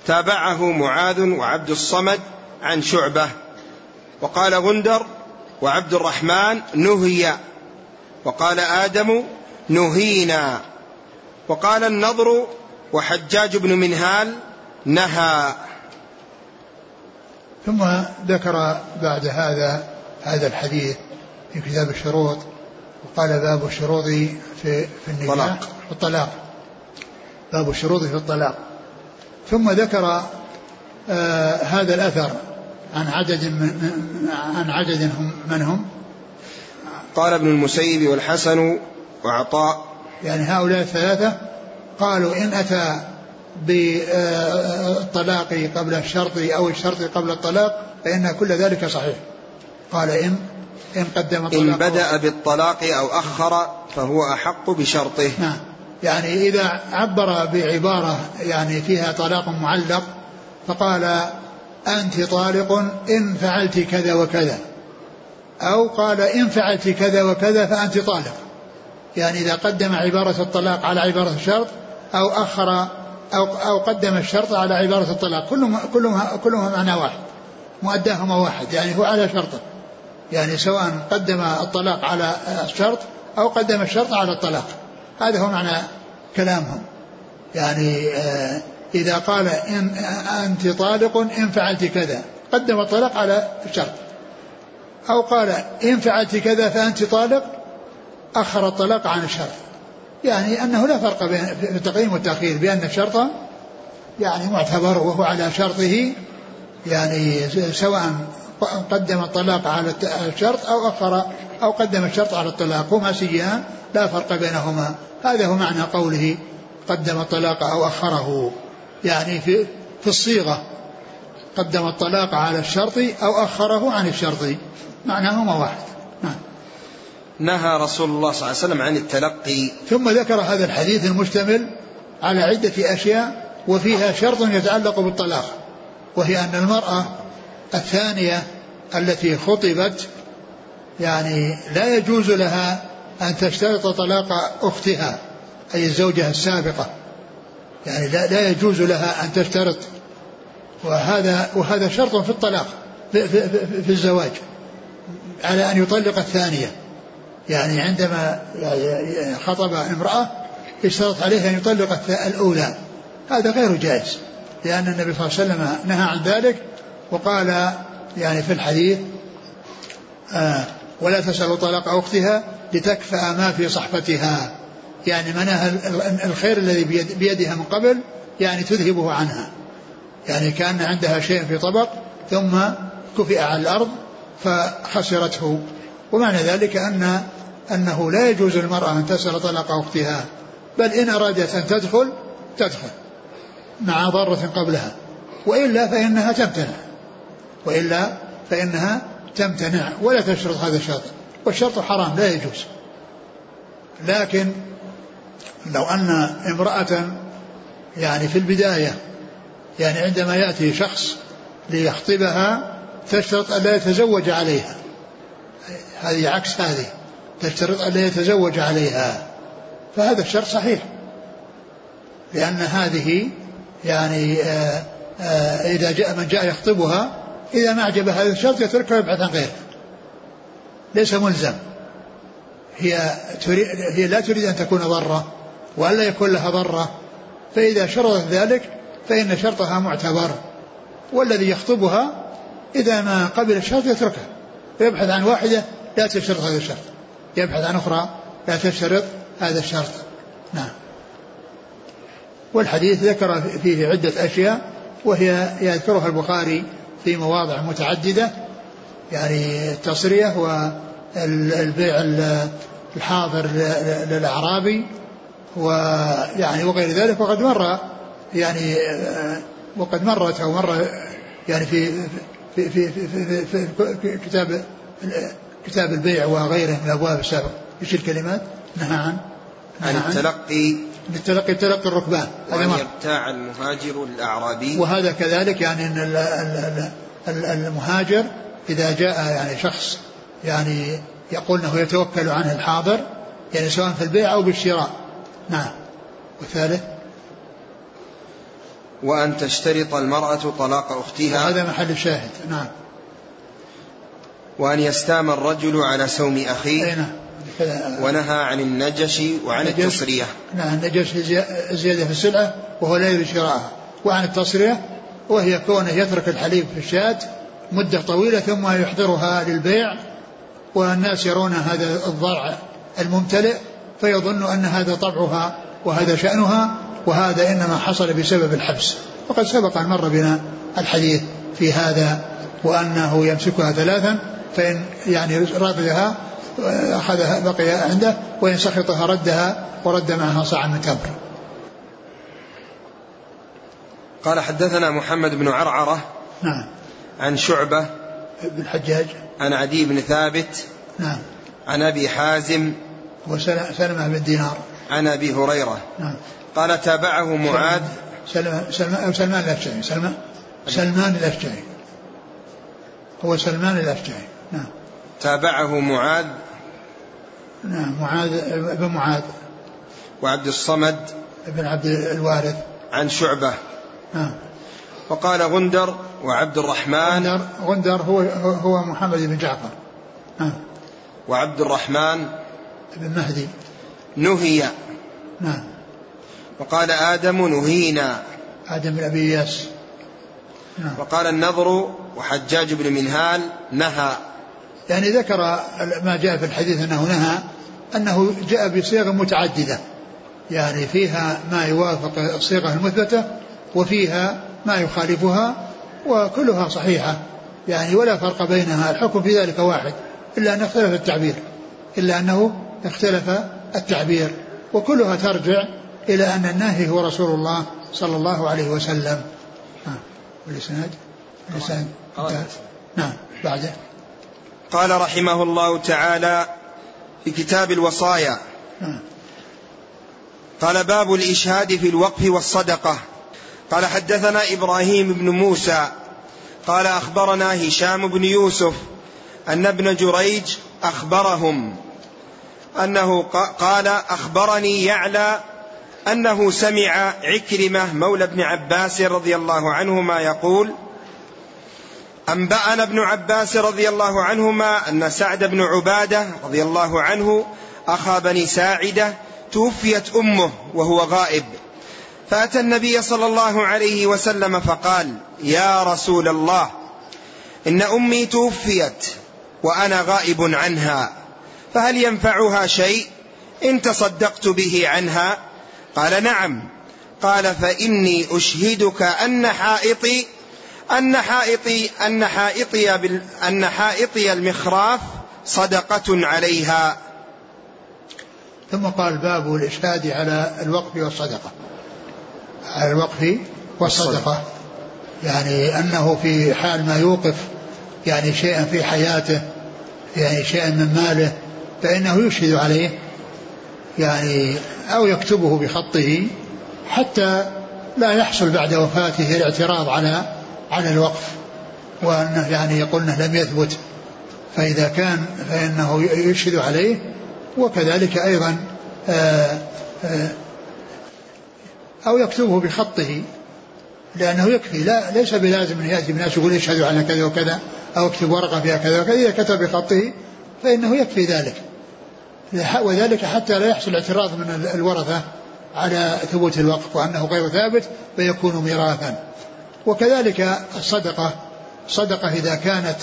تابعه معاذ وعبد الصمد عن شعبة. وقال غندر وعبد الرحمن نهي وقال آدم نهينا. وقال النضر وحجاج بن منهال نهى. ثم ذكر بعد هذا هذا الحديث في كتاب الشروط وقال باب الشروط في في النكاح في الطلاق. باب الشروط في الطلاق. ثم ذكر آه هذا الأثر عن عدد من عن عدد هم من هم. قال ابن المسيب والحسن وعطاء. يعني هؤلاء الثلاثة قالوا إن أتى بالطلاق قبل الشرط أو الشرط قبل الطلاق فإن كل ذلك صحيح. قال إن إن قدم إن بدأ بالطلاق أو أخر فهو أحق بشرطه. نعم. يعني إذا عبر بعبارة يعني فيها طلاق معلق فقال أنت طالق إن فعلت كذا وكذا. أو قال إن فعلت كذا وكذا فأنت طالق. يعني إذا قدم عبارة الطلاق على عبارة الشرط أو أخر أو أو قدم الشرط على عبارة الطلاق كلهم كلهم كلهم معنى واحد مؤداهما واحد يعني هو على شرطه. يعني سواء قدم الطلاق على الشرط أو قدم الشرط على الطلاق. هذا هو معنى كلامهم. يعني آه إذا قال إن أنت طالق إن فعلت كذا قدم الطلاق على الشرط. أو قال إن فعلت كذا فأنت طالق أخر الطلاق عن الشرط. يعني أنه لا فرق بين في والتأخير بأن الشرط يعني معتبر وهو على شرطه يعني سواء قدم الطلاق على الشرط أو أخر أو قدم الشرط على الطلاق هما سيان لا فرق بينهما. هذا هو معنى قوله قدم الطلاق أو أخره. يعني في في الصيغة قدم الطلاق على الشرط أو أخره عن الشرط. معناهما واحد. نعم. نهى رسول الله صلى الله عليه وسلم عن التلقي. ثم ذكر هذا الحديث المشتمل على عدة أشياء وفيها شرط يتعلق بالطلاق وهي أن المرأة الثانية التي خطبت يعني لا يجوز لها أن تشترط طلاق أختها أي الزوجة السابقة. يعني لا, لا يجوز لها أن تشترط. وهذا وهذا شرط في الطلاق في, في, في, في الزواج. على أن يطلق الثانية. يعني عندما خطب امرأة اشترط عليه أن يطلق الأولى. هذا غير جائز لأن النبي صلى الله عليه وسلم نهى عن ذلك وقال يعني في الحديث آه ولا تسأل طلاق أختها لتكفأ ما في صحفتها يعني مناها الخير الذي بيدها من قبل يعني تذهبه عنها. يعني كان عندها شيء في طبق ثم كفئ على الأرض فخسرته. ومعنى ذلك أن أنه لا يجوز للمرأة أن تسأل طلاق أختها بل إن أرادت أن تدخل تدخل مع ضارة قبلها وإلا فإنها تمتنع. وإلا فإنها تمتنع ولا تشرط هذا الشرط والشرط حرام لا يجوز. لكن لو أن امرأة يعني في البداية يعني عندما يأتي شخص ليخطبها تشترط أن لا يتزوج عليها. هذه عكس هذه. تشترط أن لا يتزوج عليها. فهذا الشرط صحيح. لأن هذه يعني آآ آآ إذا جاء من جاء يخطبها إذا ما أعجب هذا الشرط يتركه ويبحث عن غيره. ليس ملزم. هي تريد هي لا تريد أن تكون ضرة وألا يكون لها ضرة. فإذا شرطت ذلك فإن شرطها معتبر والذي يخطبها إذا ما قبل الشرط يتركها. ويبحث عن واحدة لا تشترط هذا الشرط. يبحث عن أخرى لا تشترط هذا الشرط. نعم. والحديث ذكر فيه عدة أشياء وهي يذكرها البخاري في مواضع متعددة يعني التصرية والبيع الحاضر للأعرابي ويعني وغير ذلك. وقد مر يعني وقد مرت أو مر يعني في في في في, في, في, في كتاب كتاب البيع وغيره من الابواب السابقه إيش الكلمات؟ نهى عن عن التلقي. التلقي تلقي الركبان وأن يبتاع المهاجر الأعرابي. وهذا كذلك يعني أن المهاجر إذا جاء يعني شخص يعني يقول أنه يتوكل عنه الحاضر يعني سواء في البيع أو بالشراء. نعم. والثالث؟ وأن تشترط المرأة طلاق أختها. هذا محل الشاهد نعم. وأن يستام الرجل على سوم أخيه. نعم. ونهى عن النجش وعن النجش. التصرية نعم النجش زيادة في السلعة وهو لا يريد شراءها. وعن التصرية وهي كونه يترك الحليب في الشاة مدة طويلة ثم يحضرها للبيع. والناس يرون هذا الضرع الممتلئ فيظن أن هذا طبعها وهذا شأنها. وهذا إنما حصل بسبب الحبس. وقد سبق أن مر بنا الحديث في هذا وأنه يمسكها ثلاثا فإن يعني رضيها أخذها بقي عنده وإن سخطها ردها ورد معها صاعا من تمر قال حدثنا محمد بن عرعرة نعم. عن شعبة بن الحجاج. عن عدي بن ثابت نعم. عن أبي حازم وسلمة بن دينار. عن أبي هريرة. نعم. قال تابعه معاذ. سلمان سلمان سلمان الأشجعي سلمان سلمان الأشجعي هو سلمان الأشجعي نعم. تابعه معاذ. نعم معاذ بن معاذ. وعبد الصمد. بن عبد الوارث. عن شعبة. نعم. وقال غندر وعبد الرحمن. غندر غندر هو هو محمد بن جعفر. نعم. وعبد الرحمن. بن مهدي. نهي. نعم. وقال آدم نهينا. آدم بن أبي إياس. نعم. وقال النضر وحجاج بن منهال نهى. يعني ذكر ما جاء في الحديث أنه نهى أنه جاء بصيغ متعددة. يعني فيها ما يوافق الصيغة المثبتة وفيها ما يخالفها وكلها صحيحة. يعني ولا فرق بينها الحكم في ذلك واحد. إلا أن اختلف التعبير. إلا أنه اختلف التعبير. وكلها ترجع إلى أن الناهي هو رسول الله صلى الله عليه وسلم. والإسناد؟ الإسناد؟ نعم بعده. قال رحمه الله تعالى في كتاب الوصايا. نعم قال باب الإشهاد في الوقف والصدقة. قال حدثنا إبراهيم بن موسى. قال أخبرنا هشام بن يوسف أن ابن جريج أخبرهم أنه قال أخبرني يعلى أنه سمع عكرمة مولى ابن عباس رضي الله عنهما يقول أنبأنا ابن عباس رضي الله عنهما أن سعد بن عبادة رضي الله عنه أخا بني ساعدة توفيت أمه وهو غائب. فأتى النبي صلى الله عليه وسلم فقال يا رسول الله إن أمي توفيت وأنا غائب عنها فهل ينفعها شيء؟ إن تصدقت به عنها قال نعم. قال فإني أشهدك أن حائطي أن حائطي أن حائطي أن حائطي المخراف صدقة عليها. ثم قال باب الإشهاد على الوقف والصدقة. على الوقف والصدقة. يعني أنه في حال ما يوقف يعني شيئا في حياته يعني شيئا من ماله فإنه يشهد عليه. يعني أو يكتبه بخطه حتى لا يحصل بعد وفاته الاعتراض على على الوقف. وأنه يعني يقولنا لم يثبت. فإذا كان فإنه يشهد عليه. وكذلك أيضا آه، آه، أو يكتبه بخطه. لأنه يكفي لا ليس بلازم أن يأتي الناس يقول يشهدوا على كذا وكذا أو اكتب ورقة فيها كذا وكذا. إذا كتب بخطه فإنه يكفي ذلك. وذلك حتى لا يحصل اعتراض من الورثة على ثبوت الوقف وأنه غير ثابت فيكون ميراثا. وكذلك الصدقة صدقة إذا كانت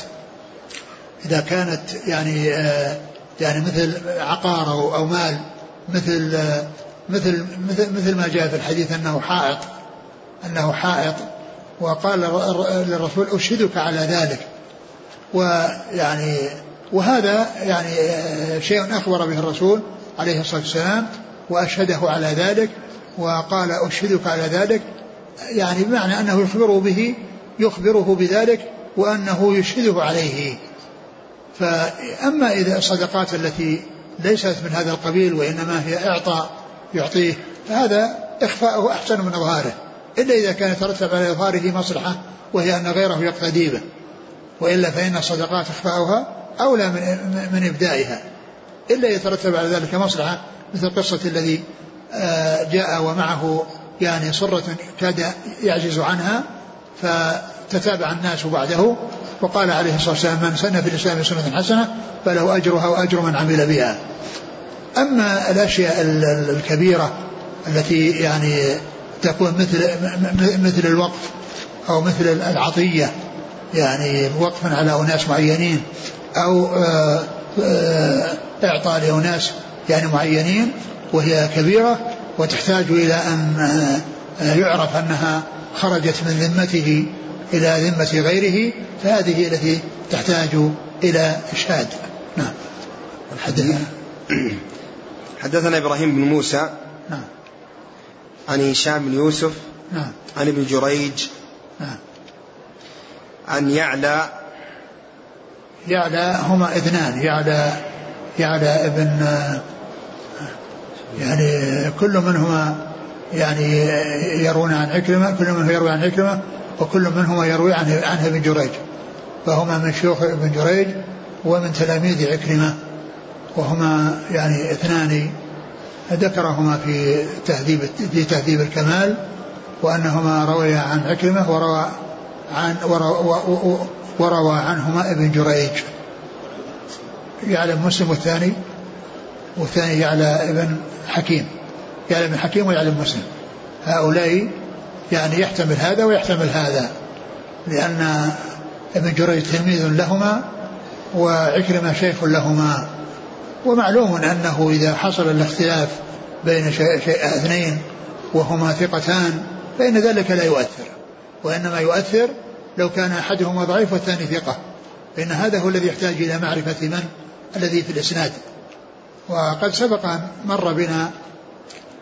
إذا كانت يعني آه يعني مثل عقار أو, مال مثل آه مثل مثل مثل ما جاء في الحديث أنه حائط أنه حائط. وقال للرسول أشهدك على ذلك. ويعني وهذا يعني شيء أخبر به الرسول عليه الصلاة والسلام وأشهده على ذلك وقال أشهدك على ذلك يعني بمعنى أنه يخبره به يخبره بذلك وأنه يشهده عليه. فأما إذا الصدقات التي ليست من هذا القبيل وإنما هي إعطاء يعطيه فهذا إخفاؤه أحسن من إظهاره إلا إذا كان يترتب على إظهاره مصلحة وهي أن غيره يقتدي به. وإلا فإن الصدقات إخفاؤها أولى من, من إبدائها إلا يترتب على ذلك مصلحة مثل قصة الذي آه، جاء ومعه يعني صرة كاد يعجز عنها فتتابع الناس بعده وقال عليه الصلاة والسلام من سن في الإسلام سنة حسنة فله أجرها وأجر من عمل بها. أما الأشياء الكبيرة التي يعني تكون مثل مثل الوقف أو مثل العطية يعني وقفا على أناس معينين أو آه، آه، إعطاء لأناس يعني معينين وهي كبيرة وتحتاج إلى أن آه، يعرف أنها خرجت من ذمته إلى ذمة غيره فهذه التي تحتاج إلى إشهاد. نعم. حدثنا. حدثنا إبراهيم بن موسى نعم. عن هشام بن يوسف نعم. عن ابن جريج نعم. عن يعلى يعلى هما اثنان يعلى يعلى ابن يعني كل منهما يعني يروون عن عكرمة كل منهم يروي عن عكرمة وكل منهما يروي عن عنه ابن جريج. فهما من شيوخ ابن جريج ومن تلاميذ عكرمة. وهما يعني اثنان ذكرهما في تهذيب في تهذيب الكمال وأنهما رويا عن عكرمة وروى عن وروى, وروى عنهما ابن جريج. يعلم مسلم والثاني والثاني يعلى ابن حكيم. يعلى ابن حكيم ويعلم مسلم. هؤلاء يعني يحتمل هذا ويحتمل هذا لأن ابن جريج تلميذ لهما وعكرمة شيخ لهما. ومعلوم أنه إذا حصل الاختلاف بين اثنين وهما ثقتان فإن ذلك لا يؤثر. وإنما يؤثر لو كان أحدهما ضعيف والثاني ثقة. فإن هذا هو الذي يحتاج إلى معرفة من؟ الذي في الإسناد. وقد سبق أن مر بنا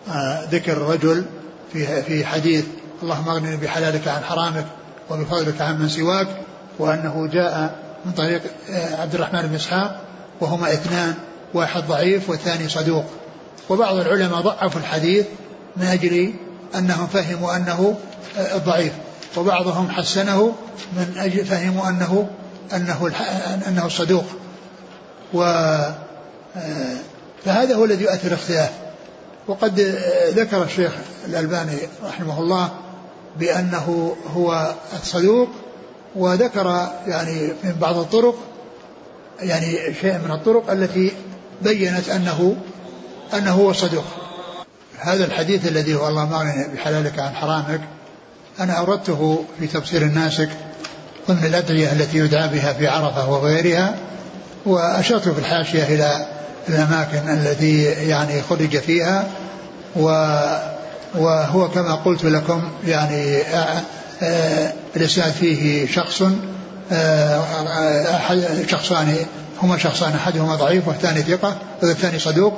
آه، ذكر رجل في في حديث اللهم أغنني بحلالك عن حرامك وبفضلك عن من سواك وأنه جاء من طريق آه، عبد الرحمن بن إسحاق وهما اثنان واحد ضعيف والثاني صدوق. وبعض العلماء ضعفوا الحديث من أجل أنهم فهموا أنه آه، ضعيف. وبعضهم حسنه من أجل فهموا أنه أنه أنه صدوق. و آه، فهذا هو الذي يؤثر اختلاف. وقد ذكر الشيخ الألباني رحمه الله بأنه هو الصدوق وذكر يعني من بعض الطرق يعني شيء من الطرق التي بينت أنه أنه هو صدوق. هذا الحديث الذي هو اللهم اغنني بحلالك عن حرامك أنا أوردته في تفسير الناسك ضمن الأدعية التي يدعى بها في عرفة وغيرها وأشرت في الحاشية إلى الأماكن التي يعني خرج فيها و وهو كما قلت لكم يعني الإسناد فيه شخص أحد شخصان هما شخصان أحدهما ضعيف والثاني ثقة والثاني صدوق.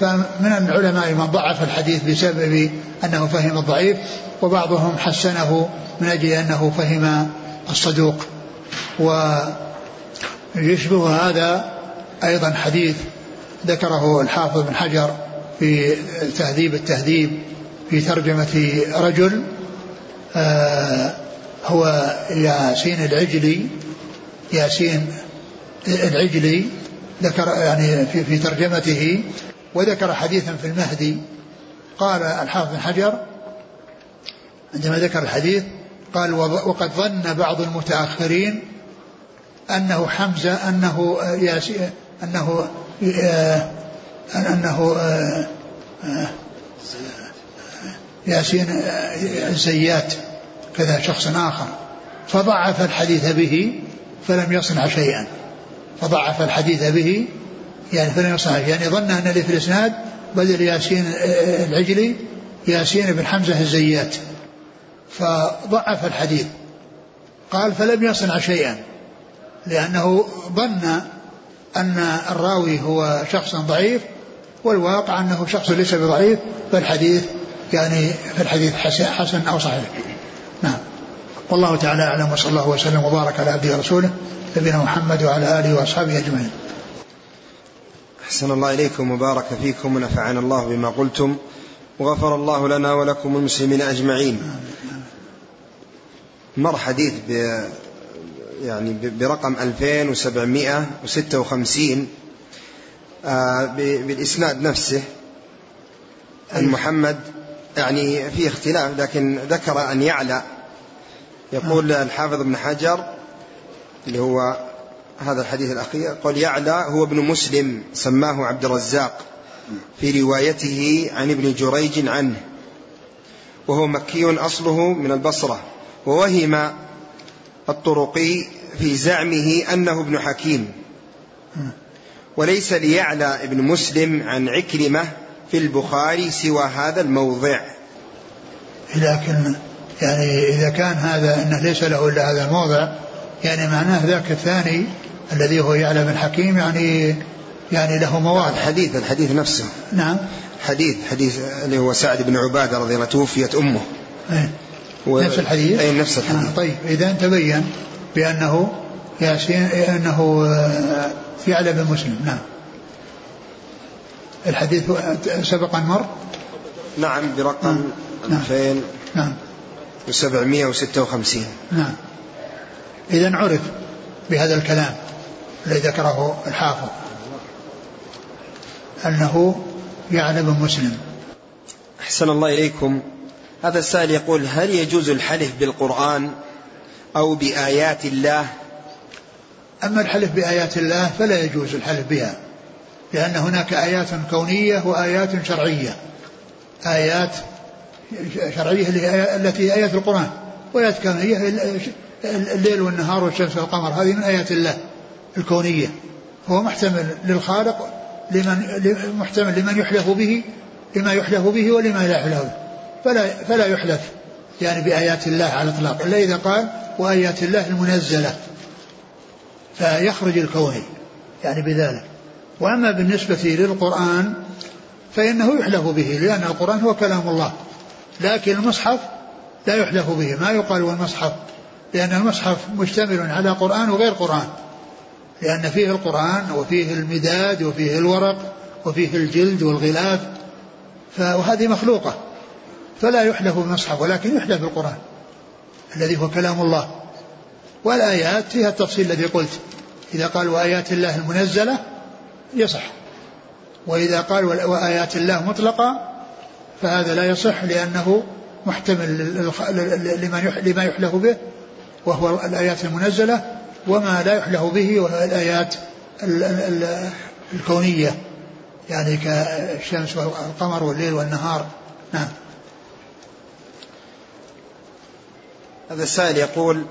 فمن العلماء من ضعف الحديث بسبب أنه فهم الضعيف وبعضهم حسنه من أجل أنه فهم الصدوق. ويشبه هذا أيضا حديث ذكره الحافظ بن حجر في تهذيب التهذيب في ترجمة رجل آه هو ياسين العجلي ياسين العجلي ذكر يعني في, في ترجمته وذكر حديثا في المهدي قال الحافظ بن حجر عندما ذكر الحديث قال وقد ظن بعض المتأخرين أنه حمزة أنه ياسين أنه أنه ياسين الزيات كذا شخص آخر. فضعف الحديث به فلم يصنع شيئا. فضعف الحديث به يعني فلم يصنع شيئا يعني ظن أن اللي في الإسناد بدل ياسين العجلي ياسين بن حمزة الزيات. فضعف الحديث. قال فلم يصنع شيئا لأنه ظن أن الراوي هو شخص ضعيف والواقع أنه شخص ليس بضعيف فالحديث يعني في الحديث حسن أو صحيح. نعم. والله تعالى أعلم وصلى الله وسلم وبارك على عبده ورسوله نبينا محمد وعلى آله وأصحابه أجمعين. أحسن الله إليكم وبارك فيكم ونفعنا الله بما قلتم وغفر الله لنا ولكم المسلمين أجمعين. مر حديث ب يعني برقم 2756 آه، بالإسناد نفسه. عن محمد يعني في اختلاف لكن ذكر أن يعلى. يقول الحافظ ابن حجر اللي هو هذا الحديث الأخير. قال يعلى هو ابن مسلم سماه عبد الرزاق في روايته عن ابن جريج عنه. وهو مكي أصله من البصرة. ووهم الطرقي في زعمه أنه ابن حكيم. وليس ليعلى ابن مسلم عن عكرمة في البخاري سوى هذا الموضع. لكن يعني إذا كان هذا أنه ليس له إلا هذا الموضع يعني معناه ذاك الثاني الذي هو يعلى بن حكيم يعني يعني له مواضع الحديث الحديث نفسه. نعم. حديث حديث اللي هو سعد بن عبادة رضي الله توفيت أمه. إيه. و... نفس الحديث؟ أي نفس الحديث. آه طيب إذا تبين بأنه ياسين أنه آه، يعلى بن مسلم نعم. الحديث سبق أن مر؟ نعم برقم نعم. 2756 نعم. إذا عرف بهذا الكلام. الذي ذكره الحافظ. أنه يعلم مسلم. أحسن الله إليكم. هذا السائل يقول هل يجوز الحلف بالقرآن أو بآيات الله؟ أما الحلف بآيات الله فلا يجوز الحلف بها لأن هناك آيات كونية وآيات شرعية. آيات شرعية التي آيات القرآن وآيات كونية الليل والنهار والشمس والقمر هذه من آيات الله. الكونية. هو محتمل للخالق لمن محتمل لمن يحلف به لما يحلف به ولما لا يحلف به. فلا فلا يحلف يعني بآيات الله على الإطلاق. إلا إذا قال وآيات الله المنزلة. فيخرج الكوني يعني بذلك. وأما بالنسبة للقرآن فإنه يحلف به لأن القرآن هو كلام الله. لكن المصحف لا يحلف به. ما يقال والمصحف لأن المصحف مشتمل على قرآن وغير قرآن. لأن فيه القرآن وفيه المداد وفيه الورق وفيه الجلد والغلاف وهذه مخلوقة فلا يحلف بالمصحف ولكن يحلف بالقرآن الذي هو كلام الله. والآيات فيها التفصيل الذي قلت إذا قال وآيات الله المنزلة يصح وإذا قال وآيات الله مطلقة فهذا لا يصح لأنه محتمل لما يحلف به وهو الآيات المنزلة وما لا يحلف به وهو الآيات الكونية. يعني كالشمس والقمر والليل والنهار. نعم. هذا السائل يقول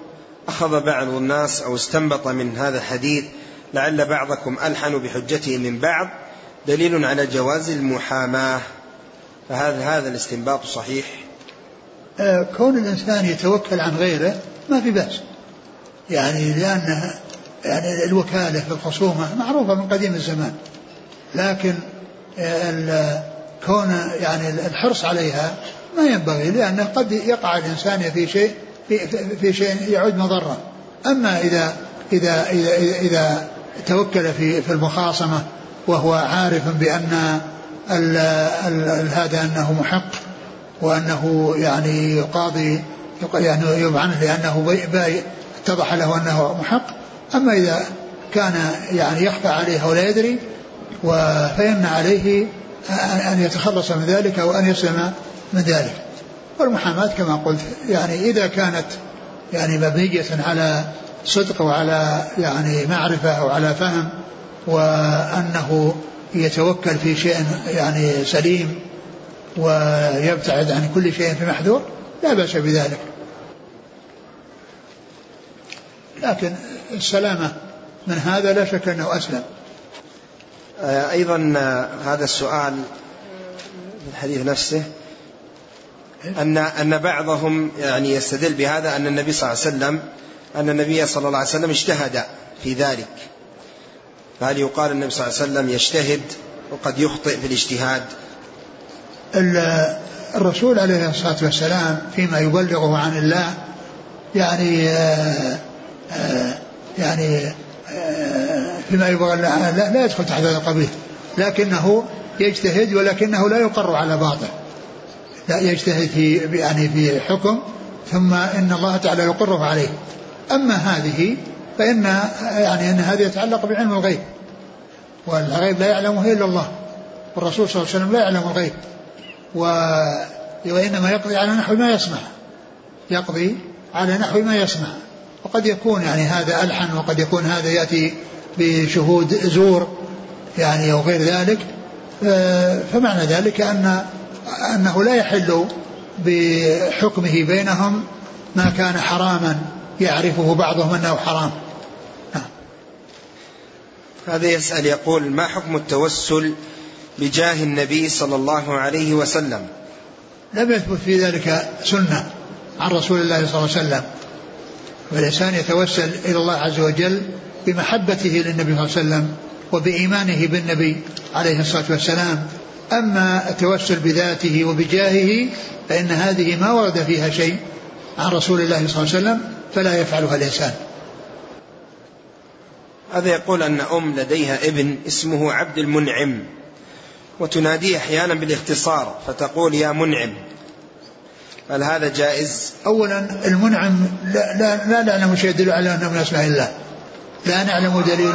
أخذ بعض الناس أو استنبط من هذا الحديث لعل بعضكم ألحن بحجته من بعض دليل على جواز المحاماة. فهذا هذا الاستنباط صحيح؟ آه، كون الإنسان يتوكل عن غيره ما في بأس. يعني لأن يعني الوكالة في الخصومة معروفة من قديم الزمان. لكن كون يعني الحرص عليها ما ينبغي لأنه قد يقع الإنسان في شيء في, في شيء يعود مضرة أما إذا إذا إذا, إذا توكل في في المخاصمة وهو عارف بأن هذا أنه محق وأنه يعني يقاضي يعني يبعنه لأنه اتضح له أنه محق. أما إذا كان يعني يخفى عليه ولا يدري فإن عليه أن يتخلص من ذلك أو أن يسلم من ذلك. والمحاماة كما قلت يعني إذا كانت يعني مبنية على صدق وعلى يعني معرفة وعلى فهم وأنه يتوكل في شيء يعني سليم ويبتعد عن كل شيء في محذور لا بأس بذلك. لكن السلامة من هذا لا شك أنه أسلم. آه، أيضا هذا السؤال في الحديث نفسه أن أن بعضهم يعني يستدل بهذا أن النبي صلى الله عليه وسلم أن النبي صلى الله عليه وسلم اجتهد في ذلك. فهل يقال النبي صلى الله عليه وسلم يجتهد وقد يخطئ في الاجتهاد؟ الرسول عليه الصلاة والسلام فيما يبلغه عن الله يعني آه، آه، يعني آه، فيما يبلغ لا, لا يدخل تحت هذا القبيل. لكنه يجتهد ولكنه لا يقر على باطل. لا يجتهد في يعني في حكم ثم إن الله تعالى يقره عليه. أما هذه فإن يعني إن هذه يتعلق بعلم الغيب. والغيب لا يعلمه إلا الله. والرسول صلى الله عليه وسلم لا يعلم الغيب. وإنما يقضي على نحو ما يسمع. يقضي على نحو ما يسمع. وقد يكون يعني هذا ألحن وقد يكون هذا يأتي بشهود زور يعني أو غير ذلك. فمعنى ذلك أن أنه لا يحل بحكمه بينهم ما كان حراما يعرفه بعضهم أنه حرام. نعم. هذا يسأل يقول ما حكم التوسل بجاه النبي صلى الله عليه وسلم؟ لم يثبت في ذلك سنة عن رسول الله صلى الله عليه وسلم. والإنسان يتوسل إلى الله عز وجل بمحبته للنبي صلى الله عليه وسلم وبإيمانه بالنبي عليه الصلاة والسلام. أما التوسل بذاته وبجاهه فإن هذه ما ورد فيها شيء عن رسول الله صلى الله عليه وسلم فلا يفعلها الإنسان هذا يقول أن أم لديها ابن اسمه عبد المنعم وتناديه أحيانا بالإختصار فتقول يا منعم. هل هذا جائز؟ أولا المنعم لا, لا, لا نعلم شيء يدل على أنه من أسماء الله لا نعلم دليل